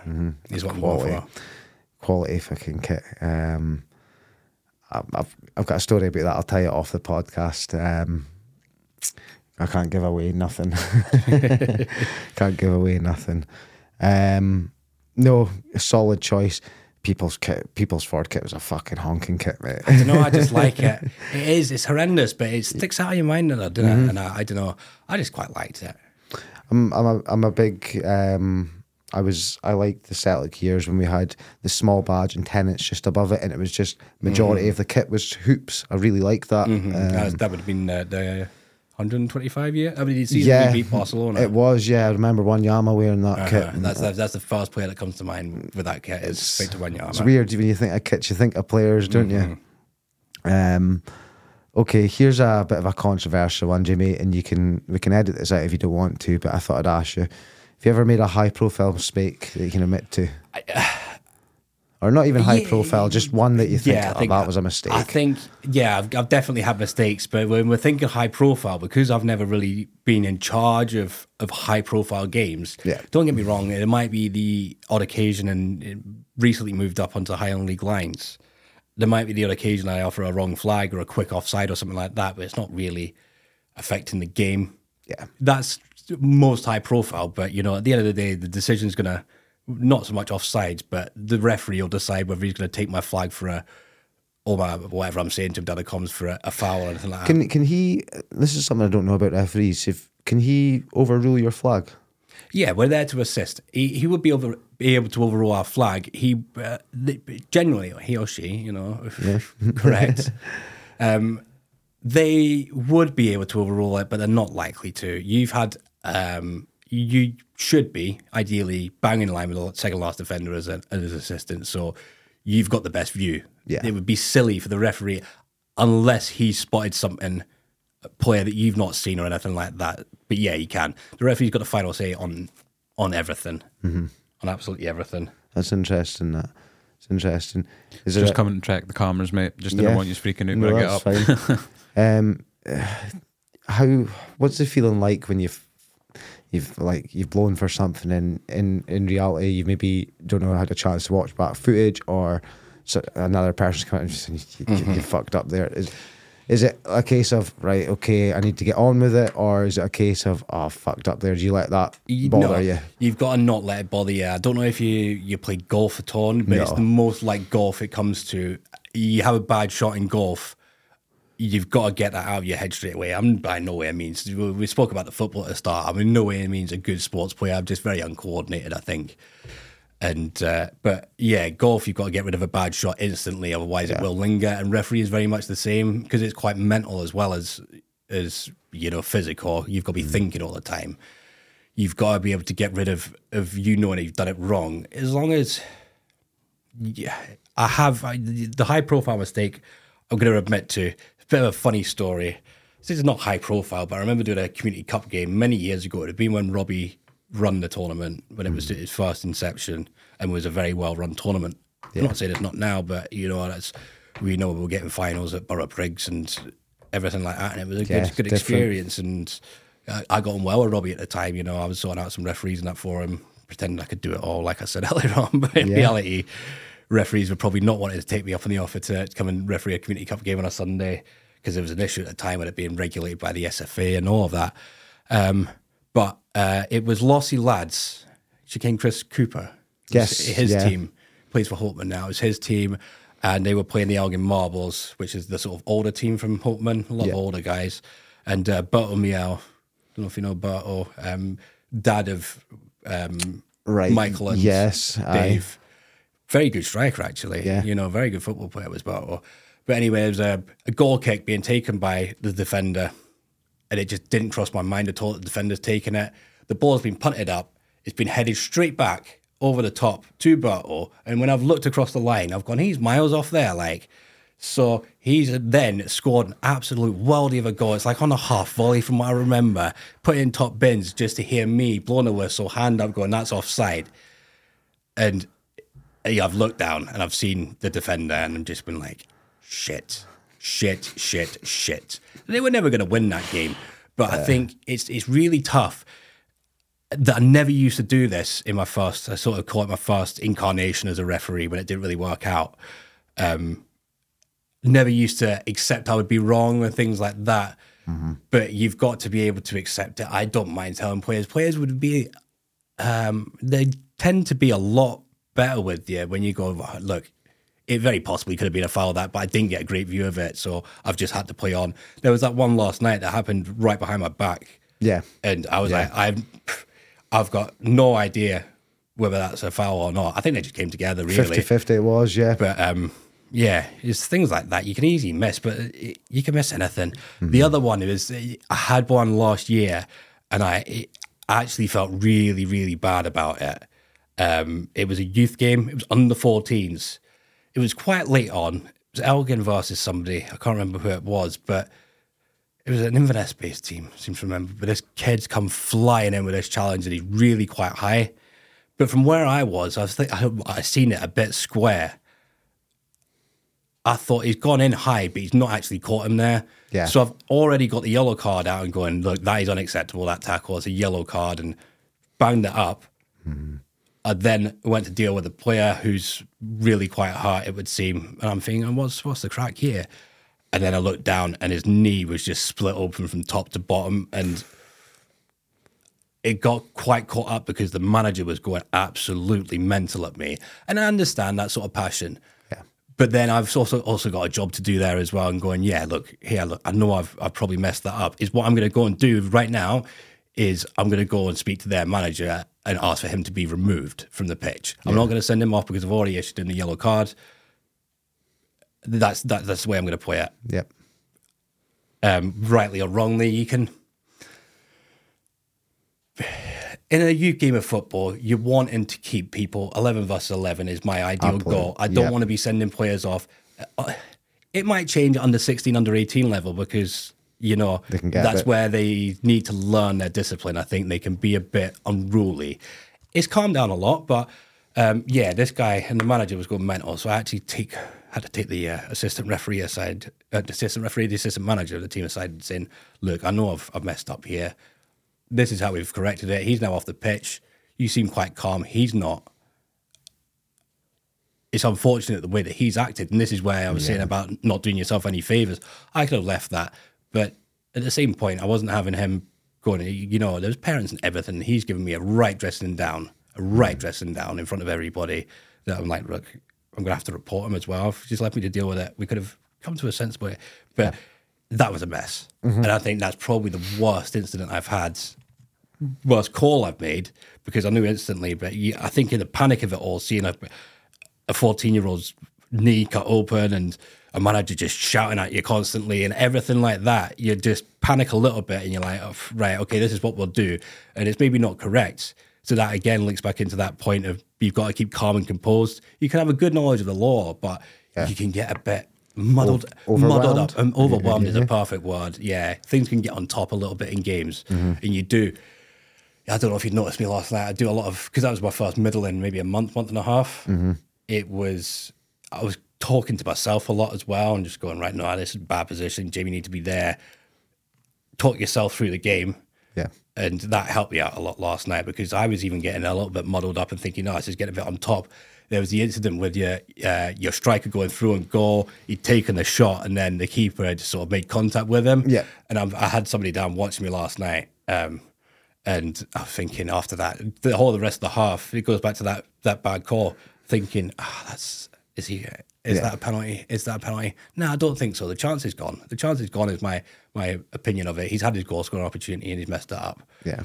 is what I'm going Quality. for. quality fucking kit. Um, I've, I've I've got a story about that. I'll tell you off the podcast. Um, I can't give away nothing. can't give away nothing. Um, no, a solid choice. People's kit, People's Ford kit was a fucking honking kit, mate. I don't know. I just like it. It is. It's horrendous, but it sticks out of your mind, and I don't Mm-hmm. know. And I, I don't know. I just quite liked it. I'm I'm a I'm a big um I was I liked the Celtic years when we had the small badge and Tennent's just above it and it was just majority Mm-hmm. of the kit was hoops. I really like that. Um, that, was, that would have been uh, the 125 year. I mean, the season yeah, we beat Barcelona. It was, yeah. I remember Wanyama wearing that Uh, kit. that's, that's that's the first player that comes to mind with that kit. Straight to Wanyama. It's weird when you think of kits, you think of players, don't Mm-hmm. you? Um, okay, here's a bit of a controversial one, Jimmy, and you can we can edit this out if you don't want to, but I thought I'd ask you: Have you ever made a high profile mistake that you can admit to? Or not even high Yeah, profile, just one that you think, Yeah, I oh, think that was a mistake. I think, yeah, I've, I've definitely had mistakes, but when we're thinking high profile, because I've never really been in charge of, of high profile games, Yeah. don't get me wrong, it might be the odd occasion and recently moved up onto Highland League lines. There might be the odd occasion I offer a wrong flag or a quick offside or something like that, but it's not really affecting the game. Yeah. That's most high profile, but you know, at the end of the day, the decision's going to not so much offsides, but the referee will decide whether he's going to take my flag for a or my whatever I'm saying to him, Dada comms for a, a foul or anything like that. Can can he? This is something I don't know about referees. If can he overrule your flag? Yeah, we're there to assist. He, he would be able be able to overrule our flag. He uh, generally he or she, you know, correct. um, they would be able to overrule it, but they're not likely to. You've had um, you should be ideally bang in line with the second last defender as an as an assistant, so you've got the best view. Yeah. it would be silly for the referee unless he spotted something a player that you've not seen or anything like that. But yeah, he can. The referee's got the final say on on everything, Mm-hmm. on absolutely everything. That's interesting. That it's interesting. Is there Just a- come and check the cameras, mate. Just Yeah. didn't want you freaking out No, when I get that's up. fine. um, how? What's the feeling like when you've you've like you've blown for something and in in reality you maybe don't know had a chance to watch back footage or so another person's come out and just you, you, you mm-hmm. fucked up there. Is is it a case of right? Okay, I need to get on with it, or is it a case of oh fucked up there? Do you let that bother no, you? You've got to not let it bother you. I don't know if you you play golf at all, but it's the most like golf it comes to. You have a bad shot in golf, you've got to get that out of your head straight away. I'm by no way means we we spoke about the football at the start. I'm in no way means a good sports player. I'm just very uncoordinated. I think. And uh, but yeah, golf you've got to get rid of a bad shot instantly, otherwise it will linger. And referee is very much the same because it's quite mental as well as as you know physical. You've got to be thinking all the time. You've got to be able to get rid of of you knowing you've done it wrong. As long as yeah, I have I, the high profile mistake. I'm going to admit to. Bit of a funny story. This is not high profile, but I remember doing a community cup game many years ago. It had been when Robbie run the tournament when it was hmm. its first inception and was a very well run tournament. I'm not saying it's not now, but you know that's we know we were getting finals at Borough Briggs and everything like that, and it was a Yeah, good, good experience. And I, I got on well with Robbie at the time. You know, I was sorting out some referees and that for him, pretending I could do it all, like I said earlier on. But in Yeah. reality, referees were probably not wanting to take me up on the offer to come and referee a community cup game on a Sunday because there was an issue at the time with it being regulated by the SFA and all of that. Um, but uh, it was Lossie lads. She came Chris Cooper. Yes, his yeah. team plays for Hopeman now. It was his team, and they were playing the Elgin Marbles, which is the sort of older team from Hopeman. A lot Yeah. of older guys, and uh, Berto Miel. Don't know if you know Berto, um, dad of um, Right. Michael and Yes. Dave. Very good striker, actually. Yeah. You know, very good football player was Barto. But anyway, there was a, a goal kick being taken by the defender, and it just didn't cross my mind at all that the defender's taken it. The ball's been punted up, it's been headed straight back over the top to Barto. And when I've looked across the line, I've gone, he's miles off there. Like, so he's then scored an absolute worldie of a goal. It's like on a half volley from what I remember, put in top bins just to hear me blowing a whistle, hand up, going, that's offside. And yeah, I've looked down and I've seen the defender and I've just been like, shit, shit, shit, shit. They were never going to win that game, but I think it's it's really tough. That I never used to do this in my first. I sort of call it my first incarnation as a referee when it didn't really work out. Um, never used to accept I would be wrong and things like that. But you've got to be able to accept it. I don't mind telling players. Players would be um, they tend to be a lot better with you when you go, "Oh, look, it very possibly could have been a foul that, but I didn't get a great view of it, so I've just had to play on. There was that one last night that happened right behind my back, Yeah. and I was Yeah. like, I've, I've got no idea whether that's a foul or not. I think they just came together really, 50 50 it was, yeah. but um, yeah, it's things like that you can easily miss, but it, you can miss anything. The other one is I had one last year, and I it, I actually felt really, really bad about it. Um, it was a youth game. It was under 14s. It was quite late on. It was Elgin versus somebody. I can't remember who it was, but it was an Inverness based team, I seem to remember. But this kid's come flying in with this challenge, and he's really quite high. But from where I was, I was think, I, I seen it a bit square. I thought he's gone in high, but he's not actually caught him there. Yeah. So I've already got the yellow card out and going, look, that is unacceptable. That tackle is a yellow card, and banged it up. I then went to deal with a player who's really quite hurt, it would seem. And I'm thinking, what's what's the crack here? And then I looked down and his knee was just split open from top to bottom. And it got quite caught up because the manager was going absolutely mental at me. And I understand that sort of passion. Yeah. But then I've also also got a job to do there as well and going, yeah, look, here, look, I know I've I've probably messed that up. Is what I'm gonna go and do right now is I'm gonna go and speak to their manager and ask for him to be removed from the pitch. I'm not gonna send him off because I've already issued him the yellow card. That's that, that's the way I'm gonna play it. Yep. Um, rightly or wrongly, you can in a youth game of football, you're wanting to keep people 11 versus 11 is my ideal Absolutely. goal. I don't Yeah. want to be sending players off. Uh, It might change under 16, under 18 level because, you know, They can get that's where they need to learn their discipline. I think they can be a bit unruly. It's calmed down a lot, but um, yeah, this guy and the manager was going mental. So I actually take had to take the uh, assistant referee aside, uh, the assistant referee, the assistant manager of the team aside, and saying, "Look, I know I've, I've messed up here. This is how we've corrected it. He's now off the pitch. You seem quite calm. He's not. It's unfortunate the way that he's acted, and this is where I was saying about not doing yourself any favors. I could have left that, but at the same point, I wasn't having him going. You know, there's parents and everything. He's giving me a right dressing down, a right dressing down in front of everybody. That I'm like, look, I'm gonna have to report him as well. If just left me to deal with it, we could have come to a sensible. But that was a mess, mm-hmm. and I think that's probably the worst incident I've had worst call I've made because I knew instantly. But I think in the panic of it all, seeing a a 14 year old's knee cut open and a manager just shouting at you constantly and everything like that, you just panic a little bit and you're like, oh, right, okay, this is what we'll do. And it's maybe not correct. So that again links back into that point of you've got to keep calm and composed. You can have a good knowledge of the law, but you can get a bit muddled, muddled up. Um, overwhelmed is yeah. a perfect word. Yeah, things can get on top a little bit in games, and you do. I don't know if you noticed me last night. I do a lot of because that was my first middle in maybe a month, month and a half. It was I was talking to myself a lot as well, and just going right, no, this is a bad position. Jamie, you need to be there. Talk yourself through the game, Yeah. and that helped me out a lot last night because I was even getting a little bit muddled up and thinking, no, this is getting a bit on top. There was the incident with your uh, your striker going through and goal. He'd taken the shot, and then the keeper had sort of made contact with him. Yeah. and I'm, I had somebody down watching me last night. Um, and I'm thinking after that, the whole the rest of the half, it goes back to that that bad call. Thinking, ah, that's is he? Is Yeah. that a penalty? Is that a penalty? No, I don't think so. The chance is gone. The chance is gone. Is my my opinion of it. He's had his goal scoring opportunity and he's messed it up. Yeah.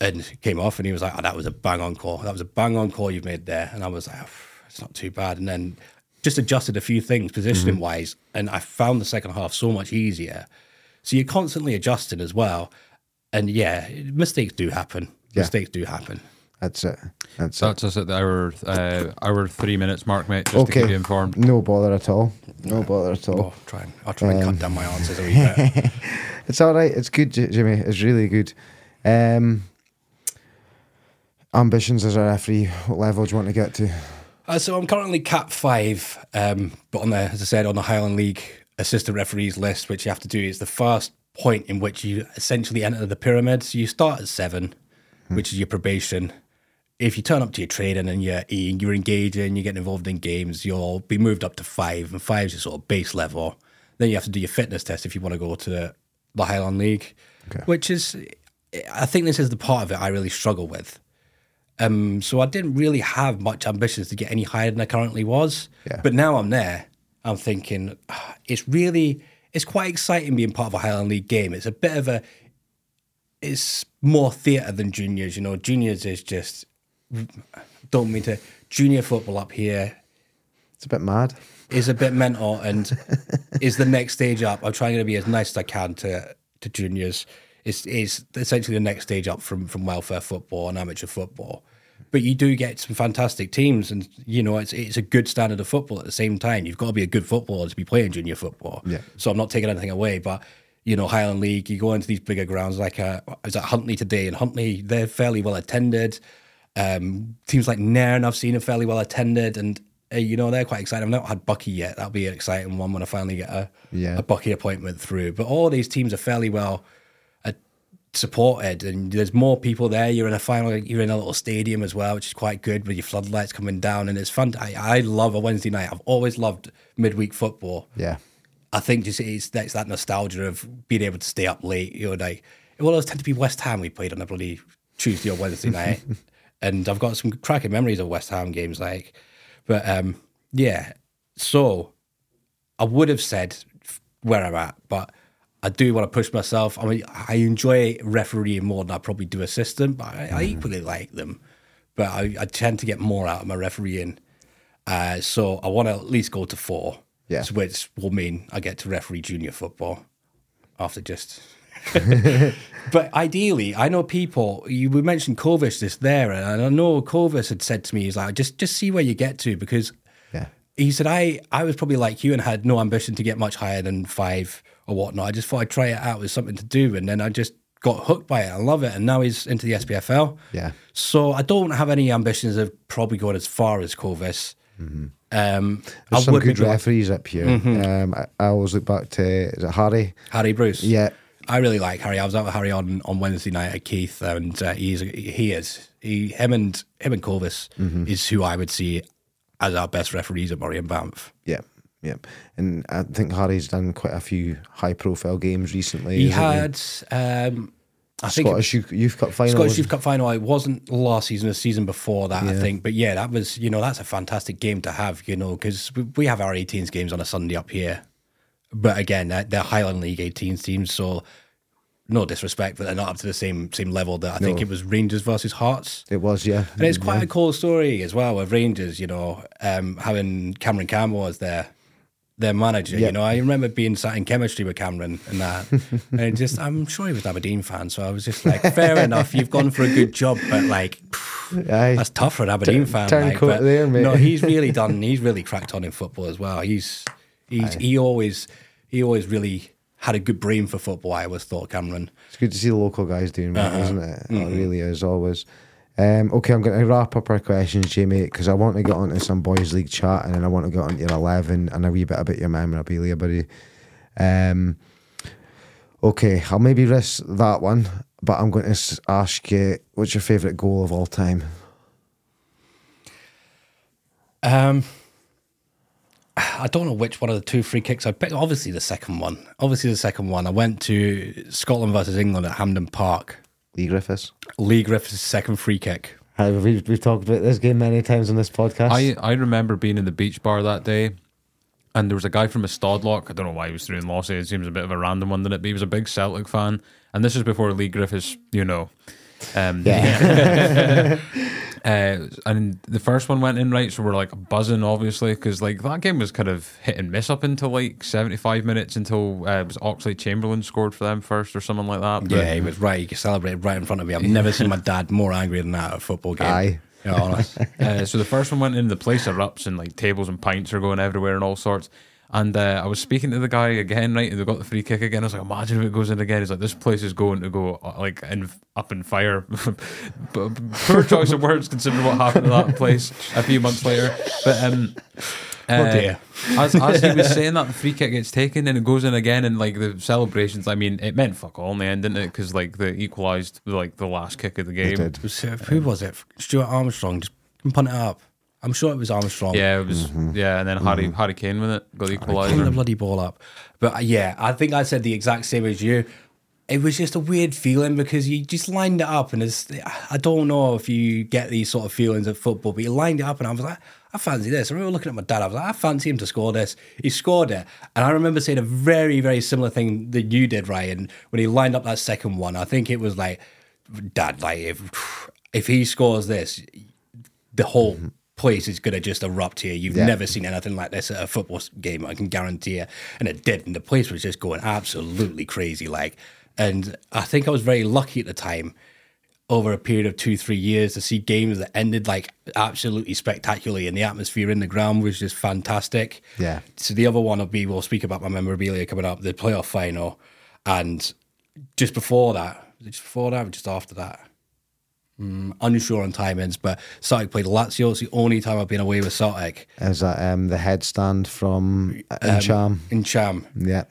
And came off and he was like, oh, "That was a bang on call. That was a bang on call you've made there." And I was like, oh, "It's not too bad." And then just adjusted a few things positioning mm-hmm. wise, and I found the second half so much easier. So you're constantly adjusting as well. And yeah, mistakes do happen. Yeah. Mistakes do happen. That's it. That's it. Us at the hour uh, hour three minutes mark, mate. Just to Okay. keep you informed. No bother at all. No bother at all. Oh, try and, I'll try and cut down my answers a wee bit. It's all right. It's good, Jimmy. It's really good. Um, ambitions as a referee. What level do you want to get to? Uh, so I'm currently cap Five, um, but on the, as I said, on the Highland League assistant referees list, which you have to do is the first point in which you essentially enter the pyramid. So you start at seven, which is your probation. If you turn up to your training and you're you're engaging, you're getting involved in games, you'll be moved up to five, and five is your sort of base level. Then you have to do your fitness test if you want to go to the Highland League, which is, I think this is the part of it I really struggle with. Um, so I didn't really have much ambitions to get any higher than I currently was. Yeah. But now I'm there. I'm thinking ah, it's really it's quite exciting being part of a Highland League game. It's a bit of a it's more theatre than juniors. You know, juniors is just don't mean to junior football up here It's a bit mad. is a bit mental and is the next stage up. I'm trying to be as nice as I can to to juniors. It's it's essentially the next stage up from from welfare football and amateur football. But you do get some fantastic teams, and you know it's it's a good standard of football. At the same time, you've got to be a good footballer to be playing junior football. Yeah. So I'm not taking anything away, but you know Highland League, you go into these bigger grounds like uh, I was at Huntly today, and Huntly they're fairly well attended. Um, teams like Nairn I've seen are fairly well attended, and uh, you know they're quite excited. I've not had Buckie yet. That'll be an exciting one when I finally get a Yeah. a Buckie appointment through. But all these teams are fairly well uh, supported, and there's more people there. You're in a final, you're in a little stadium as well, which is quite good with your floodlights coming down, and it's fun. I, I love a Wednesday night. I've always loved midweek football. Yeah. I think just it's that's that nostalgia of being able to stay up late. You know, like well, it was tend to be West Ham we played on a bloody Tuesday or Wednesday night, and I've got some cracking memories of West Ham games. Like, but um, yeah. So I would have said where I'm at, but I do want to push myself. I mean, I enjoy refereeing more than I probably do assistant, but I, I equally like them. But I, I tend to get more out of my refereeing. Uh, so I want to at least go to four. Yeah. Which will mean I get to referee junior football after just. but ideally, I know people. You we mentioned Kovic this there, and I know Kovic had said to me, "He's like, just just see where you get to," because Yeah. he said, I, I was probably like you and had no ambition to get much higher than five or whatnot. I just thought I'd try it out as something to do. And then I just got hooked by it. I love it. And now he's into the SPFL. Yeah. So I don't have any ambitions of probably going as far as. Um, Mm-hmm. There's I some good referees up here. Um, I, I always look back to is it Harry? Harry Bruce. Yeah. I really like Harry. I was out with Harry on, on Wednesday night at Keith, and uh, he's he is he him and him and Kovis Mm-hmm. is who I would see as our best referees at Moray and Banff. Yeah. Yeah. And I think Harry's done quite a few high profile games recently. He had um, I think it- Scottish Youth- Youth Cup final. Scottish Youth Cup final. It wasn't last season, the season before that, I think. But yeah, that was you know that's a fantastic game to have. You know because we, we have our 18s games on a Sunday up here, but again they're, they're Highland League 18s teams, so no disrespect, but they're not up to the same same level that I think it was Rangers versus Hearts. It was, yeah. And it's quite a cool story as well with Rangers, you know, um, having Cameron Campbell as their their manager. Yeah. You know, I remember being sat in chemistry with Cameron and that. and just, I'm sure he was an Aberdeen fan, so I was just like, fair enough, you've gone for a good job, but like, Aye. that's tough for an Aberdeen fan. turn like, coat there, mate. No, he's really done. He's really cracked on in football as well. He's he's he always he always really had a good brain for football. I always thought Cameron. It's good to see the local guys doing well, Uh-huh. isn't it? Mm-hmm. It really is always. Um, okay, I'm going to wrap up our questions, Jamie, because I want to get onto some boys' league chat, and then I want to get onto your eleven and a wee bit about your memorabilia, buddy. Um, okay, I'll maybe risk that one, but I'm going to ask you, what's your favourite goal of all time? Um, I don't know which one of the two free kicks I picked. Obviously, the second one. Obviously, the second one. I went to Scotland versus England at Hampden Park. Leigh Griffiths. Leigh Griffiths' second free kick. Hi, We've, we've talked about this game many times on this podcast. I, I remember being in the beach bar that day, and there was a guy from a Stodlock. I don't know why he was through in Lossie. It seems a bit of a random one, didn't it? But he was a big Celtic fan, and this is before Leigh Griffiths, you know. Um, uh, and the first one went in right, so we're like buzzing, obviously, because like that game was kind of hit and miss up until like seventy-five minutes until uh, it was Oxlade-Chamberlain scored for them first or something like that. But- Yeah, he was right. He celebrated right in front of me. I've never seen my dad more angry than that at a football game. Aye. Yeah, honest. Uh, so the first one went in, the place erupts and like tables and pints are going everywhere and all sorts. And uh, I was speaking to the guy again, right? And they got the free kick again. I was like, imagine if it goes in again. He's like, this place is going to go uh, like in, up in fire. but poor choice of words considering what happened to that place a few months later. But um, uh, dear. as, as he was saying that, the free kick gets taken and it goes in again, and like the celebrations. I mean, it meant fuck all in the end, didn't it? Because like the equalised like the last kick of the game. did. It was, uh, who was it? Stuart Armstrong. Just punt it up. I'm sure it was Armstrong. Yeah, it was. Mm-hmm. Yeah, and then Harry Harry Kane with it got the Pulling the equaliser. bloody ball up. But uh, yeah, I think I said the exact same as you. It was just a weird feeling because you just lined it up, and it's, I don't know if you get these sort of feelings at football, but you lined it up, and I was like, I fancy this. I remember looking at my dad. I was like, I fancy him to score this. He scored it, and I remember saying a very, very similar thing that you did, Ryan, when he lined up that second one. I think it was like, Dad, like if if he scores this, the whole place is going to just erupt here. You've Yeah. never seen anything like this at a football game, I can guarantee you. And it did. And the place was just going absolutely crazy. Like, and I think I was very lucky at the time over a period of two, three years to see games that ended like absolutely spectacularly and the atmosphere in the ground was just fantastic. Yeah. So the other one will be, we'll speak about my memorabilia coming up, the playoff final. And just before that, just before that, or just after that? Mm, unsure on timings, but Celtic played Lazio. It's the only time I've been away with Celtic Is that um, the headstand from uh, Ntcham? in Cham. Yeah.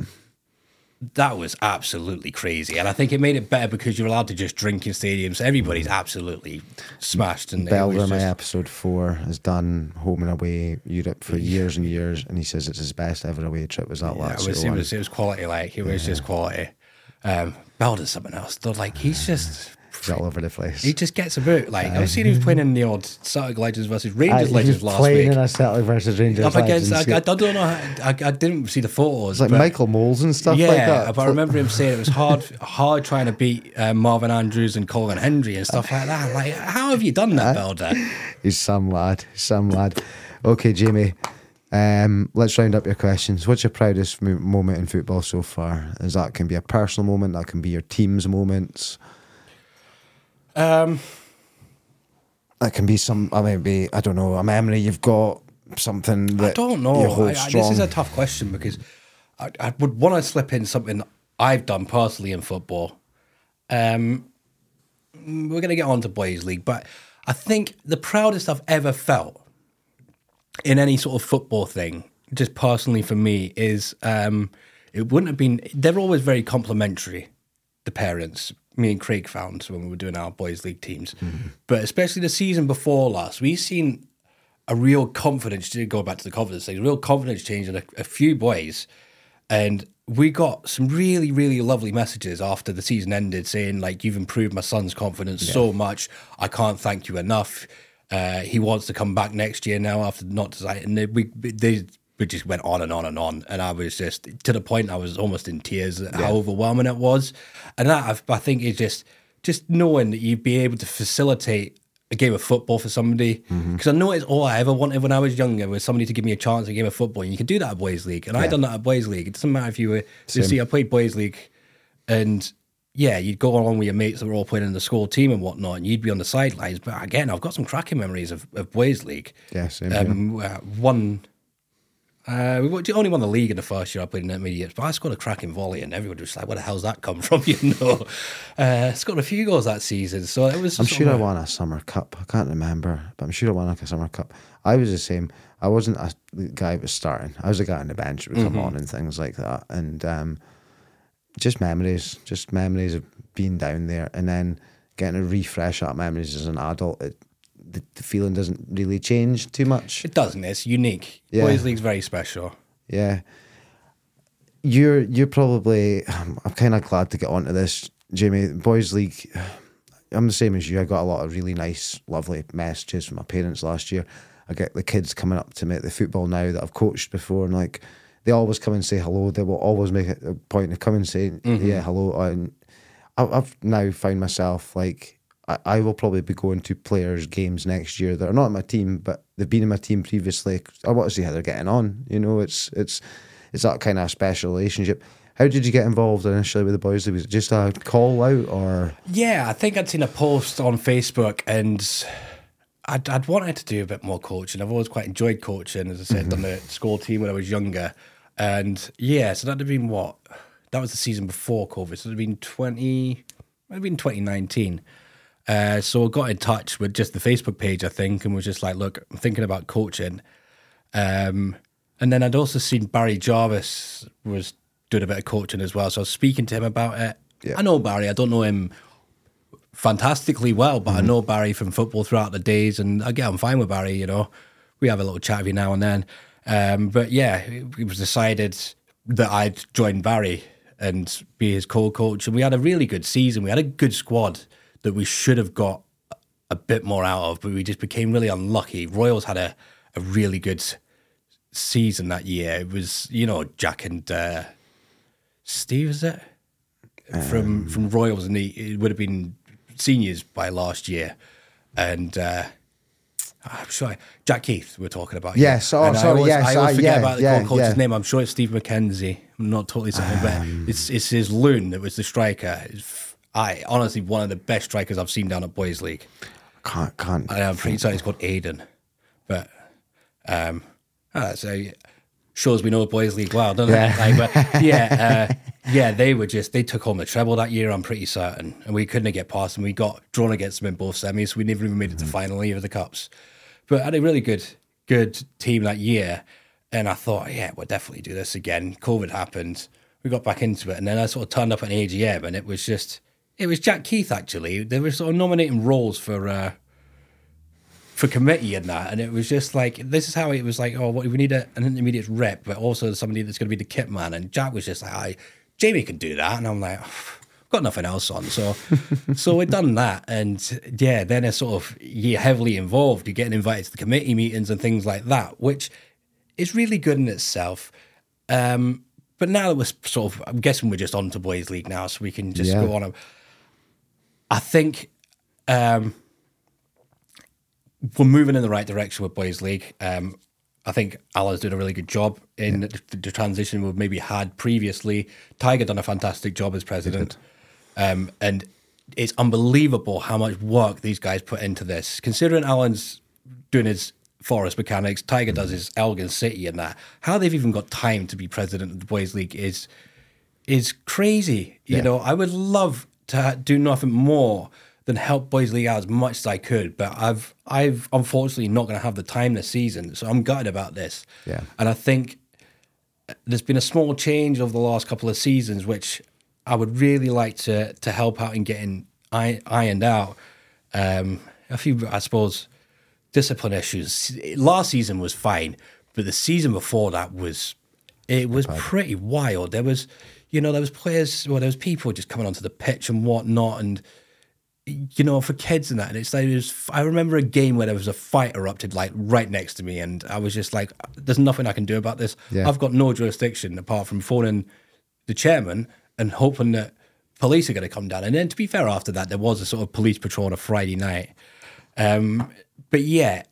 That was absolutely crazy, and I think it made it better because you're allowed to just drink in stadiums. Everybody's absolutely smashed, and my just- episode four, has done home and away Europe for years and years, and he says it's his best ever away trip was that Yeah, last it was, it was it was quality. Like it was just quality. Um, Baldé's something else. They're like he's just He's all over the place. he just gets about. Like I've seen he was playing in the odd Celtic Legends versus Rangers he Legends last playing week. in a Celtic versus Rangers Up against, I, I, don't know. How, I, I didn't see the photos. It's like Michael Mols and stuff yeah, like that. but I remember him saying it was hard, hard trying to beat uh, Marvin Andrews and Colin Hendry and stuff like that. Like, how have you done that, Baldé? He's some lad. Some lad. Okay, Jamie. Um, let's round up your questions. What's your proudest moment in football so far? Is that can be a personal moment, that can be your team's moments, Um, that can be some. I mean, be I don't know a memory you've got, something that I don't know. you hold I- I- this is a tough question because I, I would want to slip in something I've done personally in football. Um, we're going to get on to Boys League, but I think the proudest I've ever felt in any sort of football thing, just personally for me, is um, it wouldn't have been. They're always very complimentary. The parents, me and Craig found when we were doing our boys league teams, but especially the season before last, we seen a real confidence. To go back to the confidence thing, a real confidence change in a, a few boys, and we got some really, really lovely messages after the season ended, saying like, "You've improved my son's confidence so much. I can't thank you enough. Uh, he wants to come back next year now after not deciding." And they, we, they it just went on and on and on, and I was just to the point I was almost in tears at how overwhelming it was, and that I, I think is just just knowing that you'd be able to facilitate a game of football for somebody because I know it's all I ever wanted when I was younger was somebody to give me a chance at a game of football. And you can do that at Boys League, and I done that at Boys League. It doesn't matter if you were. You see, I played Boys League, and yeah, you'd go along with your mates that were all playing in the school team and whatnot, and you'd be on the sidelines. But again, I've got some cracking memories of, of Boys League. Yeah, same Um, uh, one, uh, we only won the league in the first year I played in intermediates, but I scored a cracking volley, and everybody was like, "Where the hell's that come from?" You know, uh, scored a few goals that season, so it was. I'm sure of I won a summer cup. I can't remember, but I'm sure I won like a summer cup. I was the same. I wasn't a guy who was starting. I was a guy on the bench who would come on and things like that. And um, just memories, just memories of being down there and then getting a refresh that memories as an adult. It, the, the feeling doesn't really change too much. It doesn't. It's unique. Yeah. Boys League's very special. Yeah. You're you're probably um, I'm kind of glad to get onto this, Jamie. Boys League. I'm the same as you. I got a lot of really nice, lovely messages from my parents last year. I get the kids coming up to me at the football now that I've coached before, and like they always come and say hello. They will always make it a point to come and say, mm-hmm. "Yeah, hello." And I've now found myself like I, I will probably be going to players' games next year that are not in my team, but they've been in my team previously. I want to see how they're getting on. You know, it's it's it's that kind of special relationship. How did you get involved initially with the boys? Was it just a call out or Yeah, I think I'd seen a post on Facebook and I'd, I'd wanted to do a bit more coaching. I've always quite enjoyed coaching, as I said, mm-hmm. on the school team when I was younger. And yeah, so that'd have been what? That was the season before COVID. So it'd have been 20, might have been 2019. Uh, so I got in touch with just the Facebook page, I think, and was just like, look, I'm thinking about coaching. Um, and then I'd also seen Barry Jarvis was doing a bit of coaching as well. So I was speaking to him about it. Yeah. I know Barry. I don't know him fantastically well, but I know Barry from football throughout the days, and I get on fine with Barry. You know, we have a little chat every now and then. Um, but yeah, it was decided that I'd join Barry and be his co-coach, and we had a really good season. We had a good squad that we should have got a bit more out of, but we just became really unlucky. Royals had a, a really good season that year. It was, you know, Jack and uh, Steve, is it? From from Royals, and he, it would have been seniors by last year. And uh, I'm sure Jack Keith we're talking about. Yes, oh, And I sorry, always, yes, I always I- forget yeah, about the yeah, co-coach's yeah. name. I'm sure it's Steve McKenzie. I'm not totally certain, but it's it's his loon that was the striker. It's, I honestly one of the best strikers I've seen down at Boys League. can't can't I am pretty certain it's called Aiden, but um, uh, so shows we know Boys League well, doesn't Yeah. it? Like, but yeah, uh, yeah, they were just they took home the treble that year. I'm pretty certain, and we couldn't get past them. We got drawn against them in both semis, so we never even made it to final either of the cups. But had a really good good team that year, and I thought, yeah, we'll definitely do this again. COVID happened, we got back into it, and then I sort of turned up at an AGM, and it was just it was Jack Keith actually. They were sort of nominating roles for. Uh, for committee and that, and it was just like this is how it was like. Oh, what we need a, an intermediate rep, but also somebody that's going to be the kit man. And Jack was just like, "I, Jamie can do that," and I'm like, "Got nothing else on." So, so we done that, and yeah, then it's sort of you're heavily involved. You're getting invited to the committee meetings and things like that, which is really good in itself. Um, but now that we're sort of, I'm guessing we're just on to boys' league now, so we can just Yeah. go on. I think. Um, we're moving in the right direction with boys league. Um, I think Alan's doing a really good job in the, the transition we've maybe had previously. Tiger done a fantastic job as president, um, and it's unbelievable how much work these guys put into this. Considering Alan's doing his Forres Mechanics, Tiger does his Elgin City and that. How they've even got time to be president of the boys league is is crazy. You know, I would love to do nothing more than help Boys League out as much as I could, but I've I've unfortunately not going to have the time this season, so I'm gutted about this. Yeah. and I think there's been a small change over the last couple of seasons, which I would really like to to help out in getting ironed out. Um, a few, I suppose, discipline issues. Last season was fine, but the season before that was it was pretty wild. There was, you know, there was players, well, there was people just coming onto the pitch and whatnot, and you know, for kids and that. And it's like, it was, I remember a game where there was a fight erupted like right next to me. And I was just like, there's nothing I can do about this. Yeah. I've got no jurisdiction apart from phoning the chairman and hoping that police are going to come down. And then to be fair, after that, there was a sort of police patrol on a Friday night. Um, but yeah,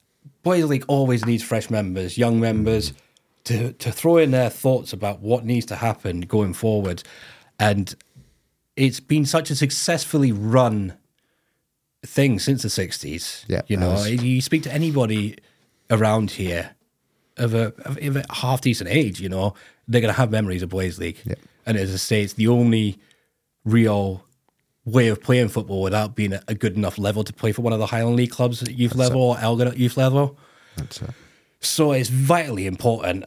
Boys League always needs fresh members, young members, to to throw in their thoughts about what needs to happen going forward. And it's been such a successfully run thing since the sixties. Yeah, you know, has. you speak to anybody around here of a of a half decent age, you know, they're gonna have memories of Boys League. Yeah. And as I say, it's the only real way of playing football without being at a good enough level to play for one of the Highland League clubs at youth level or Elgin at youth level. That's it. So it's vitally important.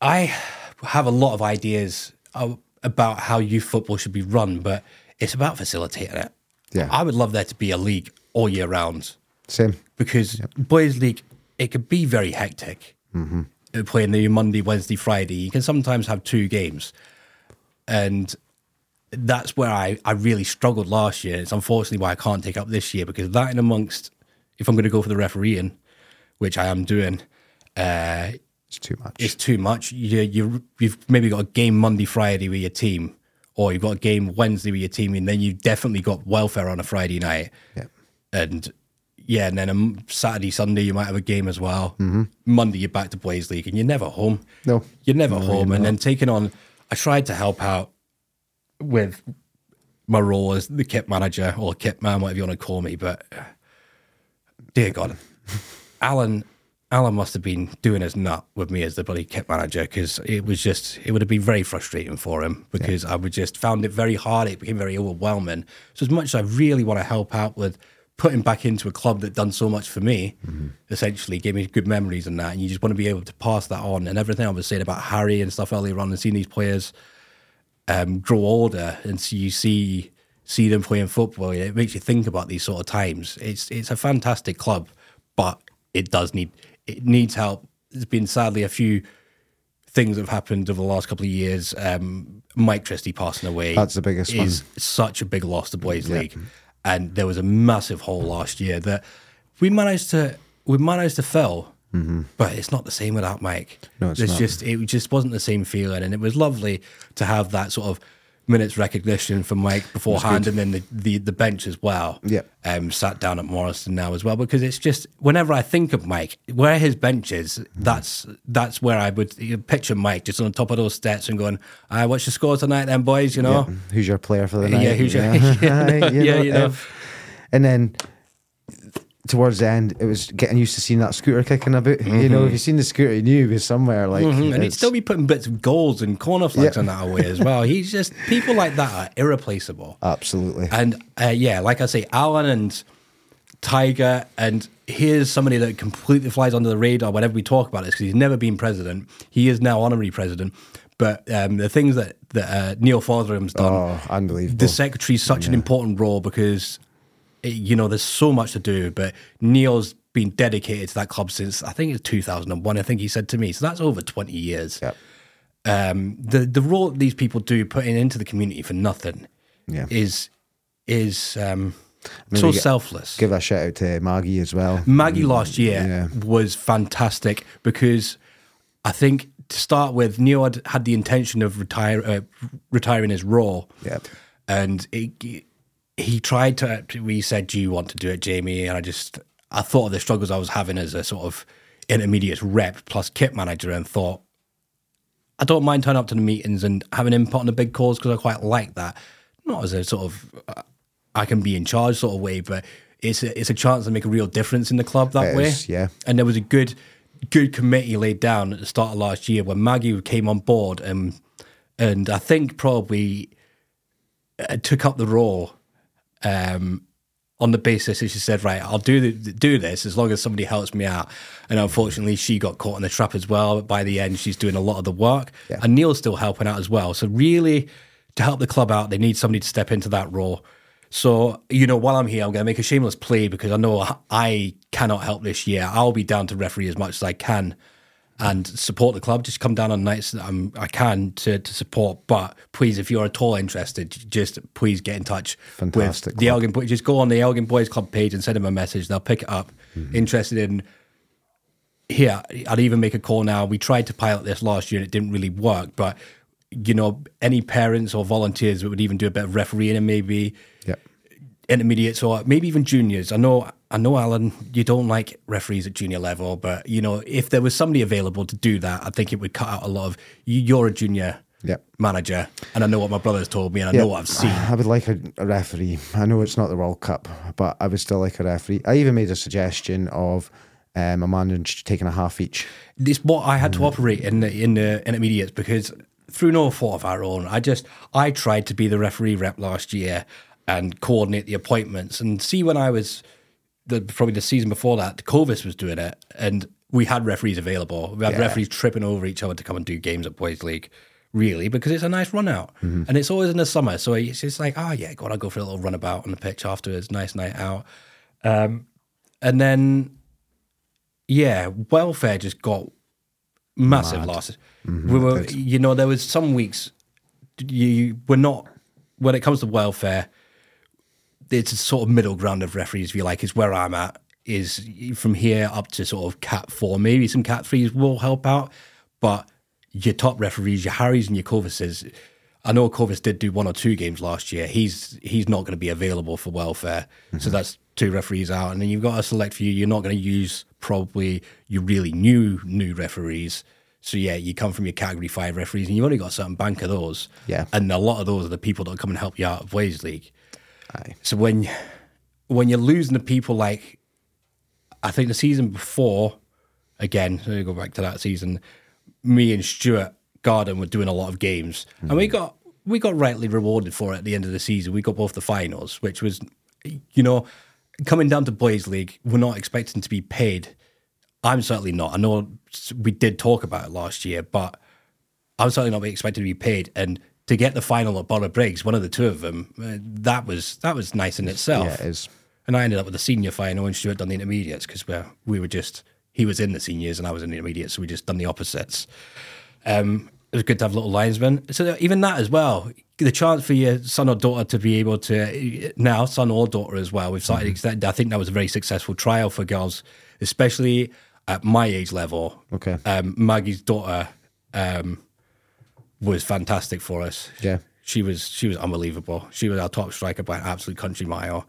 I have a lot of ideas uh, about how youth football should be run, but it's about facilitating it. Yeah. I would love there to be a league all year round Same. because boys' league it could be very hectic. Mm-hmm. Playing the Monday, Wednesday, Friday, you can sometimes have two games, and that's where I, I really struggled last year. It's unfortunately why I can't take up this year because that in amongst, if I'm going to go for the refereeing, which I am doing, uh, It's too much. it's too much. You, you you've maybe got a game Monday, Friday with your team, or you've got a game Wednesday with your team, and then you've definitely got welfare on a Friday night yeah. and yeah, and then a Saturday, Sunday you might have a game as well. Mm-hmm. Monday you're back to Blaze League, and you're never home. No. you're never No, home. you're and then taking on, I tried to help out with my role as the kit manager or kit man, whatever you want to call me, but dear God, Alan. Alan must have been doing his nut with me as the bloody kit manager because it was just, it would have been very frustrating for him because I would just found it very hard. It became very overwhelming. So, as much as I really want to help out with putting back into a club that done so much for me, essentially gave me good memories and that, and you just want to be able to pass that on. And everything I was saying about Harry and stuff earlier on and seeing these players um, grow older and so you see see them playing football, it makes you think about these sort of times. It's it's a fantastic club, but it does need it needs help. There's been sadly a few things that have happened over the last couple of years. Um, Mike Christie passing away. That's the biggest is such a big loss to Boys League, and there was a massive hole last year that we managed to we managed to fill. But it's not the same without Mike. Mm-hmm. No, it's not. just it just wasn't the same feeling, and it was lovely to have that sort of minutes recognition from Mike beforehand, and then the, the the bench as well. Yeah. um, sat down at Morrison now as well because it's just whenever I think of Mike, where his bench is, that's that's where I would you picture Mike just on top of those steps and going, "I watch the score tonight, then boys," you know. Who's your player for the night? Yeah, who's your- Yeah, Yeah, you know. if- and then towards the end, it was getting used to seeing that scooter kicking about. You know, if you've seen the scooter, you knew he was somewhere. Like, Mhm, And he'd still be putting bits of goals and corner flags Yeah. on that away as well. He's just people like that are irreplaceable. absolutely. And uh, yeah, like I say, Alan and Tiger, and here's somebody that completely flies under the radar whenever we talk about this because he's never been president. He is now honorary president. But um, the things that, that uh, Neil Fotherham's done, oh, unbelievable. the secretary's such an important role because it- you know there's so much to do. But Neil's been dedicated to that club since I think it's 2001. I think he said to me, so that's over 20 years. Yep. Um, the the role these people do putting into the community for nothing Yeah. is is um, so get- selfless. Give a shout out to Maggie as well. Maggie last year Yeah. was fantastic because I think to start with, Neil had, had the intention of retire uh, retiring his role. And it, he tried to. We said, "Do you want to do it, Jamie?" And I just I thought of the struggles I was having as a sort of intermediate rep plus kit manager, and thought I don't mind turning up to the meetings and having input on the big calls because I quite like that. Not as a sort of uh, I can be in charge sort of way, but it's a, it's a chance to make a real difference in the club that It way. is, yeah. And there was a good good committee laid down at the start of last year when Maggie came on board and and I think probably uh, took up the role um, on the basis that she said, right, I'll do the, do this as long as somebody helps me out. And unfortunately, she got caught in the trap as well. But by the end, she's doing a lot of the work, Yeah. and Neil's still helping out as well. So really, to help the club out, they need somebody to step into that role. So you know, while I'm here, I'm going to make a shameless plea because I know I cannot help this year. I'll be down to referee as much as I can. And support the club. Just come down on nights that I'm, I can to, to support. But please, if you're at all interested, just please get in touch Fantastic with the club. Elgin Boys. Just go on the Elgin Boys Club page and send them a message. They'll pick it up. Mm-hmm. Interested in here, I'd even make a call now. We tried to pilot this last year and it didn't really work, but you know, any parents or volunteers that would even do a bit of refereeing and maybe Yep. intermediates or maybe even juniors. I know, I know, Alan, you don't like referees at junior level, but you know, if there was somebody available to do that, I think it would cut out a lot of. You, you're a junior Yep. manager, and I know what my brother's told me, and I Yeah, know what I've seen. I would like a, a referee. I know it's not the World Cup, but I would still like a referee. I even made a suggestion of um, a man taking a half each. It's what I had to operate in the in the intermediates because through no fault of our own, I just I tried to be the referee rep last year and coordinate the appointments and see when I was the probably the season before that, Covis was doing it and we had referees available. We had Yeah. referees tripping over each other to come and do games at Boys League. Really, because it's a nice run out, and it's always in the summer, so it's just like, oh yeah, go on, I'll go for a little runabout on the pitch afterwards. Nice night out, um, and then yeah, welfare just got massive losses. we were, you know, there was some weeks you were not when it comes to welfare. It's a sort of middle ground of referees, if you like, is where I'm at. Is from here up to sort of cat four, maybe some cat threes will help out, but your top referees, your Harrys and your Covises. I know Covis did do one or two games last year. He's he's not going to be available for welfare, so mm-hmm. that's two referees out, and then you've got a select few. You're not going to use probably your really new new referees. So yeah, you come from your category five referees, and you've only got a certain bank of those. Yeah. and a lot of those are the people that come and help you out of Ways League. Aye. So when when you're losing the people like I think the season before, again, let me go back to that season. Me and Stuart Garden were doing a lot of games, and we mm. got we got rightly rewarded for it at the end of the season. We got both the finals, which was, you know, coming down to boys' league, we're not expecting to be paid. I'm certainly not. I know we did talk about it last year, but I'm certainly not expected to be paid. And to get the final at Borough Briggs, one of the two of them, uh, that was that was nice in itself. Yeah, it is. And I ended up with the senior final and Stuart done the intermediates because we we were just he was in the seniors and I was in the intermediates, so we just done the opposites. Um, it was good to have little linesmen. So even that as well, the chance for your son or daughter to be able to now son or daughter as well. We've started. extend- I think that was a very successful trial for girls, especially at my age level. Okay. Um, Maggie's daughter um, was fantastic for us. Yeah. She was she was unbelievable. She was our top striker by an absolute country mile.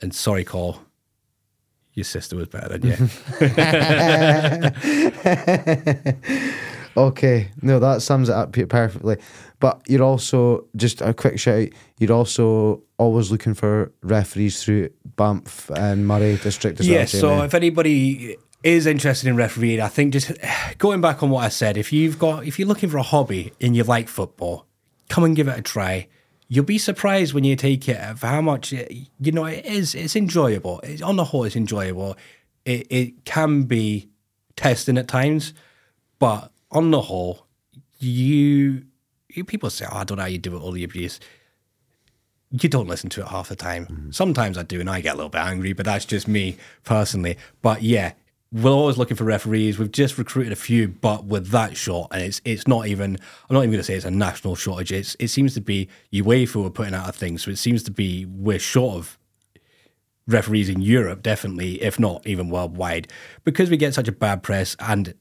And sorry, Cole, your sister was better than you. Okay, no, that sums it up perfectly. But you're also just a quick shout. out, You're also always looking for referees through Banff and Moray district as well. Yes. so if anybody is interested in refereeing, I think just going back on what I said, if you've got if you're looking for a hobby and you like football, come and give it a try. You'll be surprised when you take it for how much it, you know it is. It's enjoyable. It's, on the whole, it's enjoyable. It it can be testing at times, but on the whole, you, you people say, "Oh, I don't know how you do it all the abuse." you don't listen to it half the time. Mm. Sometimes I do, and I get a little bit angry, but that's just me personally. But yeah, we're always looking for referees. We've just recruited a few, but with that short, and it's it's not even. I'm not even going to say it's a national shortage. It's it seems to be UEFA are putting out a thing, so it seems to be we're short of referees in Europe, definitely, if not even worldwide, because we get such a bad press. And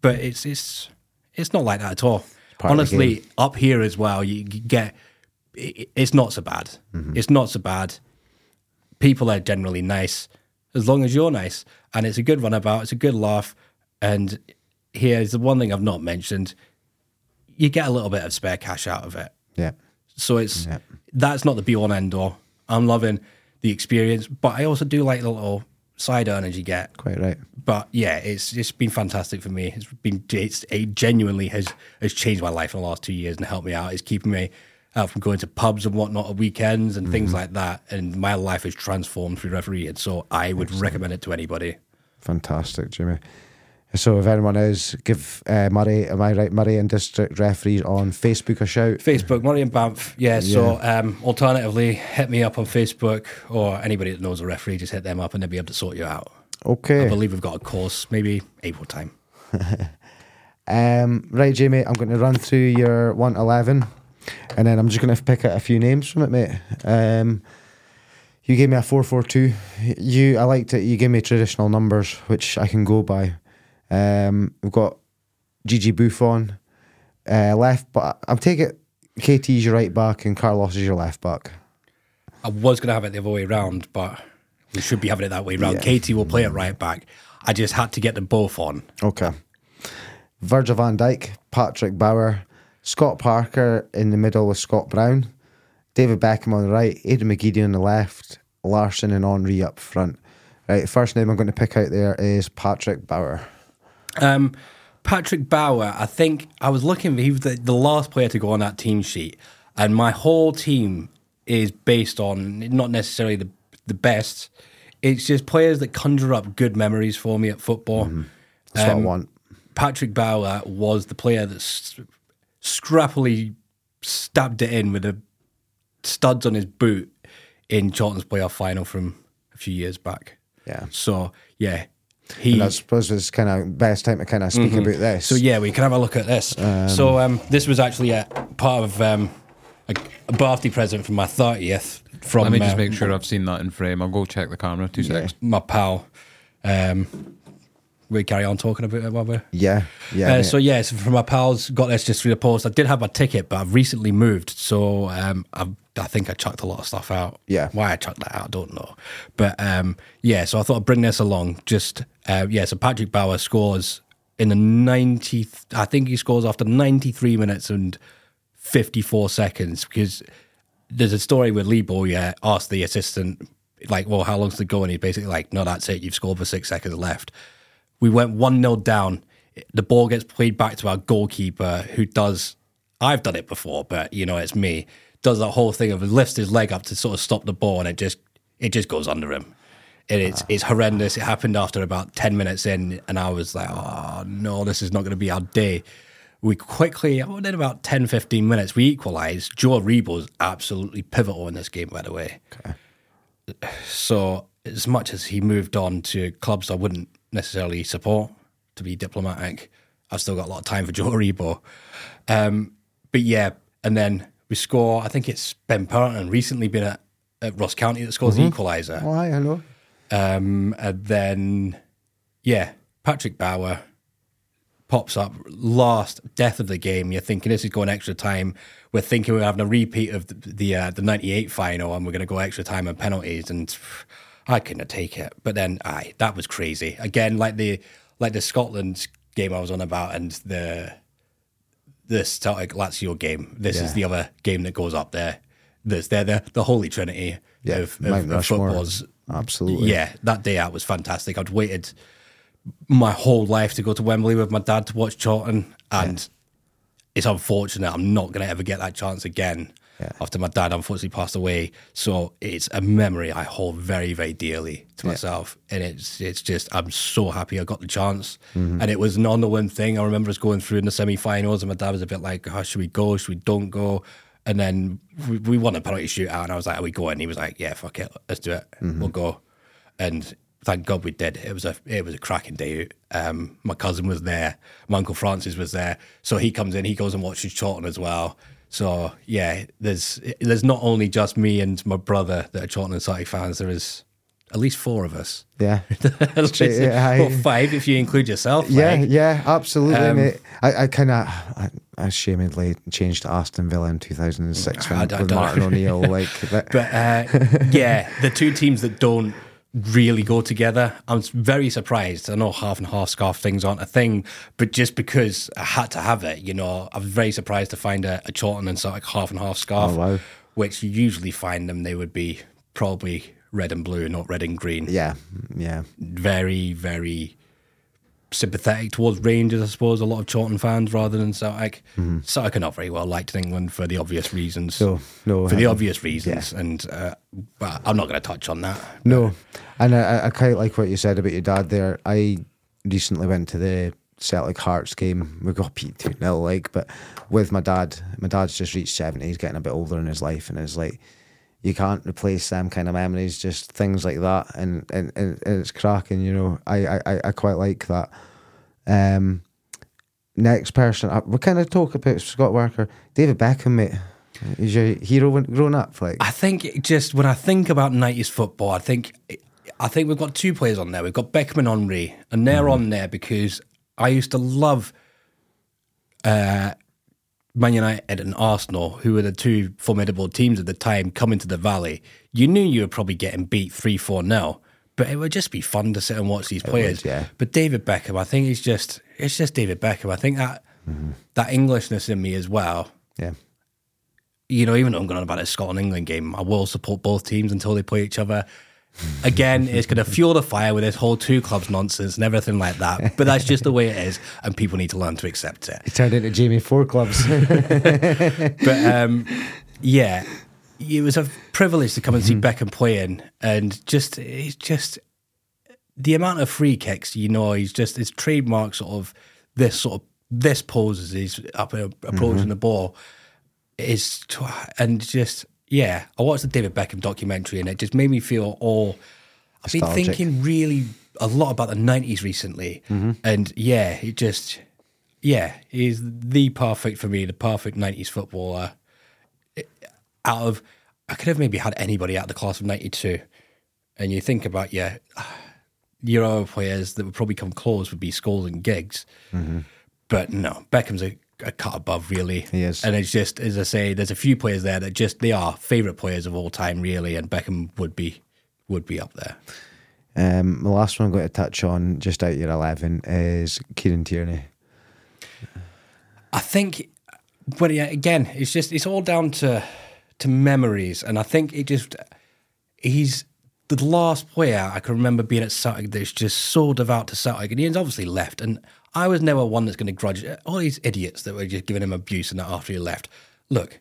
but it's it's it's not like that at all. Honestly, up here as well, you get it, it's not so bad. It's not so bad. People are generally nice as long as you're nice, and it's a good runabout. It's a good laugh. And here's the one thing I've not mentioned: you get a little bit of spare cash out of it. yeah, So it's that's not the be all and end all. I'm loving the experience, but I also do like the little side earnings you get. quite right. But yeah, it's it's been fantastic for me. It's been it's, it genuinely has has changed my life in the last two years and helped me out. It's keeping me out from going to pubs and whatnot at weekends and things like that. And my life has transformed through refereeing. So I would recommend it to anybody. Fantastic, Jimmy. So if anyone is, give uh, Moray, am I right, Moray and district referees on Facebook a shout. Facebook, Moray and Banff. Yeah. So um, alternatively, hit me up on Facebook or anybody that knows a referee, just hit them up and they'll be able to sort you out. Okay. I believe we've got a course, maybe April time. Um, right, Jamie, I'm going to run through your 1 to 11 and then I'm just going to pick out a few names from it, mate. Um, you gave me a 442. You, I liked it. You gave me traditional numbers, which I can go by. Um, we've got Gigi Buffon, uh, left, but I'm taking. KT's your right back and Carlos is your left back. I was going to have it the other way round, but we should be having it that way round. Yeah. Katie will play it right back. I just had to get them both on. Okay. Virgil van Dijk, Patrick Bauer, Scott Parker in the middle with Scott Brown, David Beckham on the right, Aidan McGeady on the left, Larsson and Henry up front. Right, first name I'm going to pick out there is Patrick Bauer. Um, Patrick Bauer, I think I was looking, he was the, the last player to go on that team sheet. And my whole team is based on not necessarily the, the best, it's just players that conjure up good memories for me at football. That's what I Um, want. Patrick Bauer was the player that scrappily stabbed it in with the studs on his boot in Charlton's playoff final from a few years back. Yeah. So yeah, he. And I suppose it's kind of best time to kind of speak about this. Mm-hmm. So yeah, we can have a look at this. so um, this was actually a part of um, a, a birthday present for my thirtieth from Let me just uh, make sure I've seen that in frame. I'll go check the camera. Two seconds. my pal. Um, we carry on talking about it while we're yeah, yeah. Uh, so yeah, so from my pals, got this just through the post. I did have my ticket, but I've recently moved, so um, I, I think I chucked a lot of stuff out. Yeah. why I chucked that out, I don't know. But um, yeah, so I thought I'd bring this along. Just uh, yeah, so Patrick Bauer scores in the ninety. I think he scores after ninety three minutes and fifty four seconds because there's a story with Lee Bowyer asked the assistant, like, well, how long's the go? And he's basically like, no, that's it. You've scored for six seconds left. We went 1 0 down. The ball gets played back to our goalkeeper who does, I've done it before, but you know, it's me, does that whole thing of lifts his leg up to sort of stop the ball and it just, it just goes under him. And it's, ah. it's horrendous. It happened after about 10 minutes in, and I was like, oh no, this is not going to be our day. We quickly, oh, within about 10, 15 minutes, we equalised. Joe Aribo's absolutely pivotal in this game, by the way. So, as much as he moved on to clubs I wouldn't necessarily support, to be diplomatic, I've still got a lot of time for Joe Aribo. Um, but yeah, and then we score. I think it's Ben Purrington recently been at, at Ross County that scores the equaliser. Oh, aye, I know. Um, and then, yeah, Patrick Bauer pops up last death of the game. You're thinking this is going extra time. We're thinking we're having a repeat of the the, uh, the '98 final, and we're going to go extra time and penalties. And I couldn't take it. But then, aye, that was crazy. Again, like the like the Scotland game I was on about, and the the Celtic Lazio game. This is the other game that goes up there. This they're the the holy trinity Yeah, of, of, of football's Absolutely. yeah, that day out was fantastic. I'd waited my whole life to go to Wembley with my dad to watch Charlton, and it's unfortunate I'm not going to ever get that chance again Yeah. after my dad unfortunately passed away. So it's a memory I hold very, very dearly to myself, and it's it's just I'm so happy I got the chance, Mm-hmm. and it was an on the win thing. I remember us going through in the semi-finals, and my dad was a bit like, oh, "Should we go? Should we don't go?" And then we, we won a penalty shootout, and I was like, "Are we going?" He was like, "Yeah, fuck it, let's do it. Mm-hmm. We'll go." And thank God we did. It was a it was a cracking day. Um, my cousin was there. My uncle Francis was there. So he comes in. He goes and watches Charlton as well. So yeah, there's there's not only just me and my brother that are and Celtic fans. There is at least four of us. Yeah. Yeah, I- well, five if you include yourself. Yeah, like. yeah, absolutely, Um. I, I kind of, I, I ashamedly changed to Aston Villa in 2006 when, I with. Martin O'Neill. Like, but, But uh, yeah, the two teams that don't really go together, I'm very surprised. I know half and half scarf things aren't a thing, but just because I had to have it, you know, I was very surprised to find a, a Charlton and Celtic half and half scarf, Oh, wow. which you usually find them, they would be probably red and blue, not red and green. yeah, yeah, Very, very sympathetic towards Rangers, I suppose, a lot of Charlton fans rather than Celtic. Celtic are not very well liked in England for the obvious reasons. No, no, For the um, obvious reasons. And uh, but I'm not going to touch on that. no. And I, I quite like what you said about your dad there. I recently went to the Celtic Hearts game. We got beat 2 0, like, but with my dad, my dad's just reached 70. He's getting a bit older in his life, and it's like, you can't replace them kind of memories, just things like that, and and, and, it's cracking. You know, I, I I- quite like that. Um, next person, uh, we kind of talk about Scott Walker, David Beckham, mate. Is your hero when growing up? Like, I think just when I think about nineties football, I think I think we've got two players on there. We've got Beckham and Henry, and they're on there because I used to love uh, Man United and Arsenal, who were the two formidable teams at the time, coming to the Valley. You knew you were probably getting beat three, four nil, but it would just be fun to sit and watch these players. yeah. But David Beckham, I think he's just it's just David Beckham. I think that mm-hmm. that Englishness in me as well yeah, you know, even though I'm going on about a Scotland England game, I will support both teams until they play each other. Again, it's going to fuel the fire with this whole two clubs nonsense and everything like that. But that's just the way it is, and people need to learn to accept it. he turned into Jamie Four Clubs. But um, yeah, it was a privilege to come and see Beckham playing, and just it's just the amount of free kicks. You know, he's just his trademark sort of this sort of this pose as he's up approaching the ball is and just yeah. I watched the David Beckham documentary, and it just made me feel all. I've been Nostalgic. thinking really a lot about the '90s recently, mm-hmm. and yeah, it just yeah, he's the perfect for me, the perfect '90s footballer out of I could have maybe had anybody out of the class of '92, and you think about yeah, your other players that would probably come close would be Scholes and Giggs, mm-hmm. but no, Beckham's a, a cut above really. He is. and it's just as I say, there's a few players there that just they are favorite players of all time really, and Beckham would be would be up there. um, the last one I'm going to touch on, just out your eleven, is Kieran Tierney. I think, but yeah, again, it's just it's all down to to memories, and I think it just he's the last player I can remember being at Celtic that's just so devout to Celtic, and he's obviously left, and I was never one that's going to grudge all these idiots that were just giving him abuse and that after he left. Look,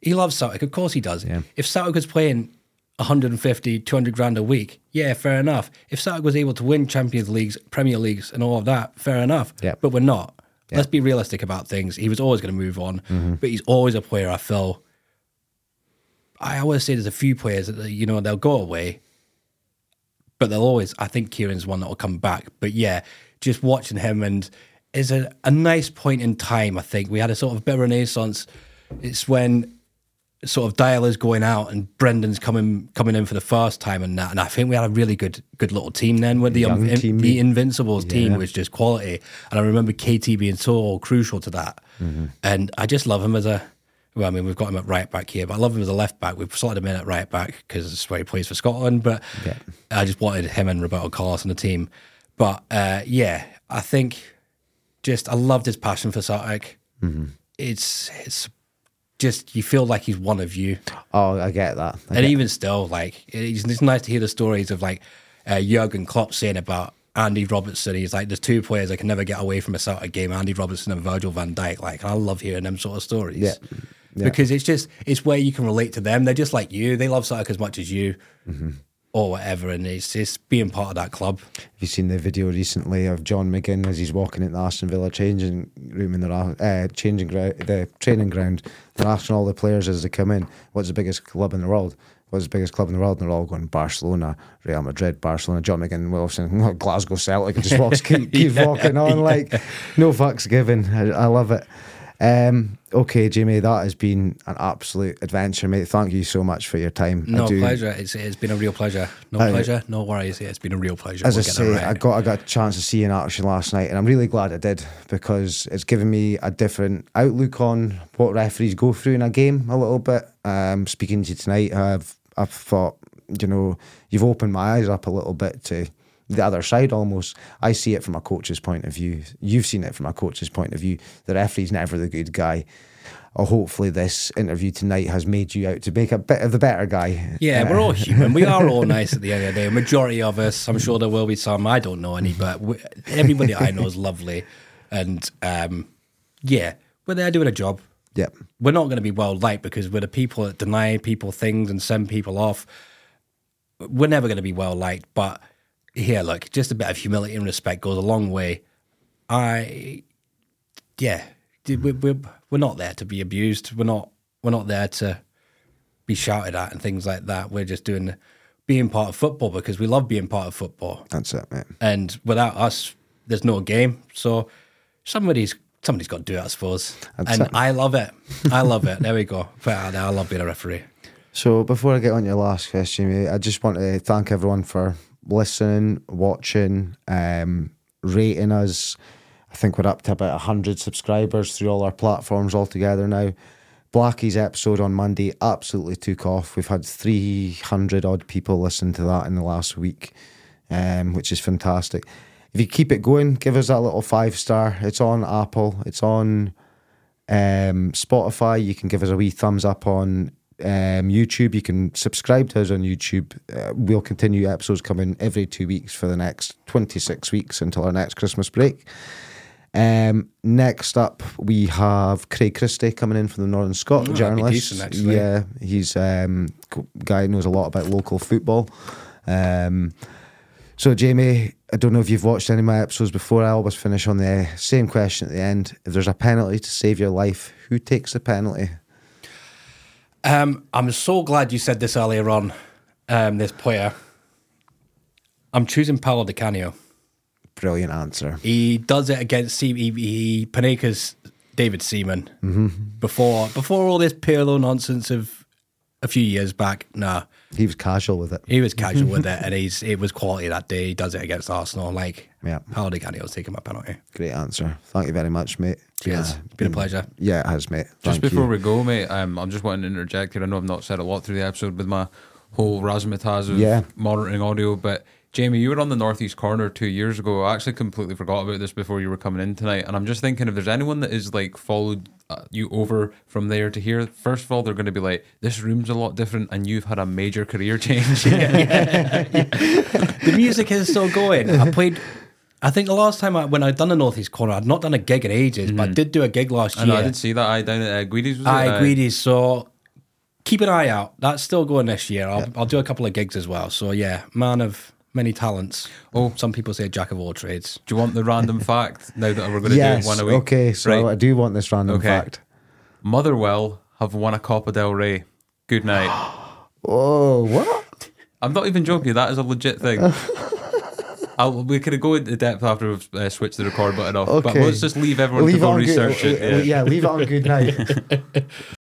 he loves Celtic, of course he does. Yeah. If Celtic was playing 150, 200 grand a week, yeah, fair enough. If Celtic was able to win Champions Leagues, Premier Leagues, and all of that, fair enough. Yeah. But we're not. Let's be realistic about things. He was always going to move on, mm-hmm. but he's always a player I feel. I always say there's a few players that, you know, they'll go away, but they'll always, I think Kieran's one that will come back. But yeah, just watching him and is a, a nice point in time, I think. We had a sort of bit of renaissance. It's when sort of Deila is going out and Brendan's coming coming in for the first time and that. And I think we had a really good good little team then with the um, in- team. the Invincibles team Yeah. was just quality. And I remember KT being so crucial to that. Mm-hmm. And I just love him as a well, I mean, we've got him at right back here, but I love him as a left back. We've slotted him in at right back because it's where he plays for Scotland. But Yeah. I just wanted him and Roberto Carlos on the team. But uh, yeah, I think just I loved his passion for Celtic. Mm-hmm. It's it's just you feel like he's one of you, Oh, I get that. I and get- even still, like it's, it's nice to hear the stories of like uh, Jurgen Klopp saying about Andy Robertson. He's like, there's two players I can never get away from a Celtic game: Andy Robertson and Virgil Van Dijk. Like, I love hearing them sort of stories. Yeah. Yeah. Because it's just it's where you can relate to them. They're just like you. They love Celtic as much as you, Mm-hmm. or whatever. And it's just being part of that club. Have you seen the video recently of John McGinn as he's walking into the Aston Villa changing room in the uh, changing ground, the training ground? They're asking all the players as they come in, "What's the biggest club in the world?" What's the biggest club in the world? And they're all going Barcelona, Real Madrid, Barcelona. John McGinn, saying Glasgow Celtic, and just walks, keep, keeps walking on like no fucks given. I, I love it. Um, okay, Jamie, that has been an absolute adventure, mate. Thank you so much for your time. No pleasure. It's, it's been a real pleasure. No I- pleasure. No worries. It's been a real pleasure. As We'll I say, right. I got I got a chance to see you in action last night, and I'm really glad I did because it's given me a different outlook on what referees go through in a game a little bit. Um, speaking to you tonight, I've I've thought you know you've opened my eyes up a little bit to the other side almost. I see it from a coach's point of view. You've seen it from a coach's point of view. The referee's never the good guy. Or hopefully, this interview tonight has made you out to make a bit of the better guy. Yeah, we're all human. We are all nice at the end of the day. A majority of us, I'm sure there will be some. I don't know any, but we, everybody I know is lovely. And um, yeah, we're there doing a job. Yep. We're not going to be well liked because we're the people that deny people things and send people off. We're never going to be well liked. But here, look, just a bit of humility and respect goes a long way. I, yeah, we're, we're, we're not there to be abused. We're not, we're not there to be shouted at and things like that. We're just doing being part of football because we love being part of football. That's it, mate. And without us, there's no game. So somebody's somebody's got to do it, I suppose. That's and it. I love it. I love it. There we go. I, I love being a referee. So before I get on your last question, mate, I just want to thank everyone for listening, watching, um, rating us. I think we're up to about 100 subscribers through all our platforms altogether now. Blackie's episode on Monday absolutely took off. We've had 300 odd people listen to that in the last week, um, which is fantastic. If you keep it going, give us that little five star. It's on Apple, it's on um, Spotify. You can give us a wee thumbs up on um, YouTube. You can subscribe to us on YouTube. Uh, we'll continue episodes coming every two weeks for the next 26 weeks until our next Christmas break. Um, next up, we have Craig Christie coming in from the Northern Scot, Oh, journalist. decent, yeah, he's um, guy who knows a lot about local football. Um, so, Jamie, I don't know if you've watched any of my episodes before. I always finish on the same question at the end. If there's a penalty to save your life, who takes the penalty? Um, I'm so glad you said this earlier on. Um, this player. I'm choosing Paolo Di Canio. Brilliant answer. He does it against he, he, David Seaman Mm-hmm. before before all this Pirlo nonsense of a few years back. Nah, He was casual with it. he was casual with it, and he's it was quality that day. He does it against Arsenal. Like, Yeah. Paolo Di Canio's taking my penalty. Great answer. Thank you very much, mate. Cheers. Yeah. Been a pleasure. Yeah, it has, mate. Just before you. we go, mate, um, I'm just wanting to interject here. I know I've not said a lot through the episode with my whole razzmatazz of Yeah. monitoring audio, but Jamie, you were on the northeast corner two years ago. I actually completely forgot about this before you were coming in tonight, and I'm just thinking if there's anyone that is like followed uh, you over from there to here, first of all, they're going to be like, "This room's a lot different," and you've had a major career change. the music is still going. I played. I think the last time I, when I'd done the Northeast Corner, I'd not done a gig in ages, but I did do a gig last I know year. I did see that. I down at uh, Guidi's. Was it? I Uh, agreed. So keep an eye out. That's still going this year. I'll, I'll do a couple of gigs as well. So yeah, man of many talents. Oh. some people say jack of all trades. Do you want the random fact now that we're going to Yes. do one a week? Okay, so Right. I do want this random Okay. fact. Motherwell have won a Copa del Rey. Good night. Oh, what? I'm not even joking. That is a legit thing. I'll, we could go into depth after we've uh, switched the record button off. But Okay. let's just leave everyone Leave to it go on research good, it. Yeah. yeah, leave it on good night.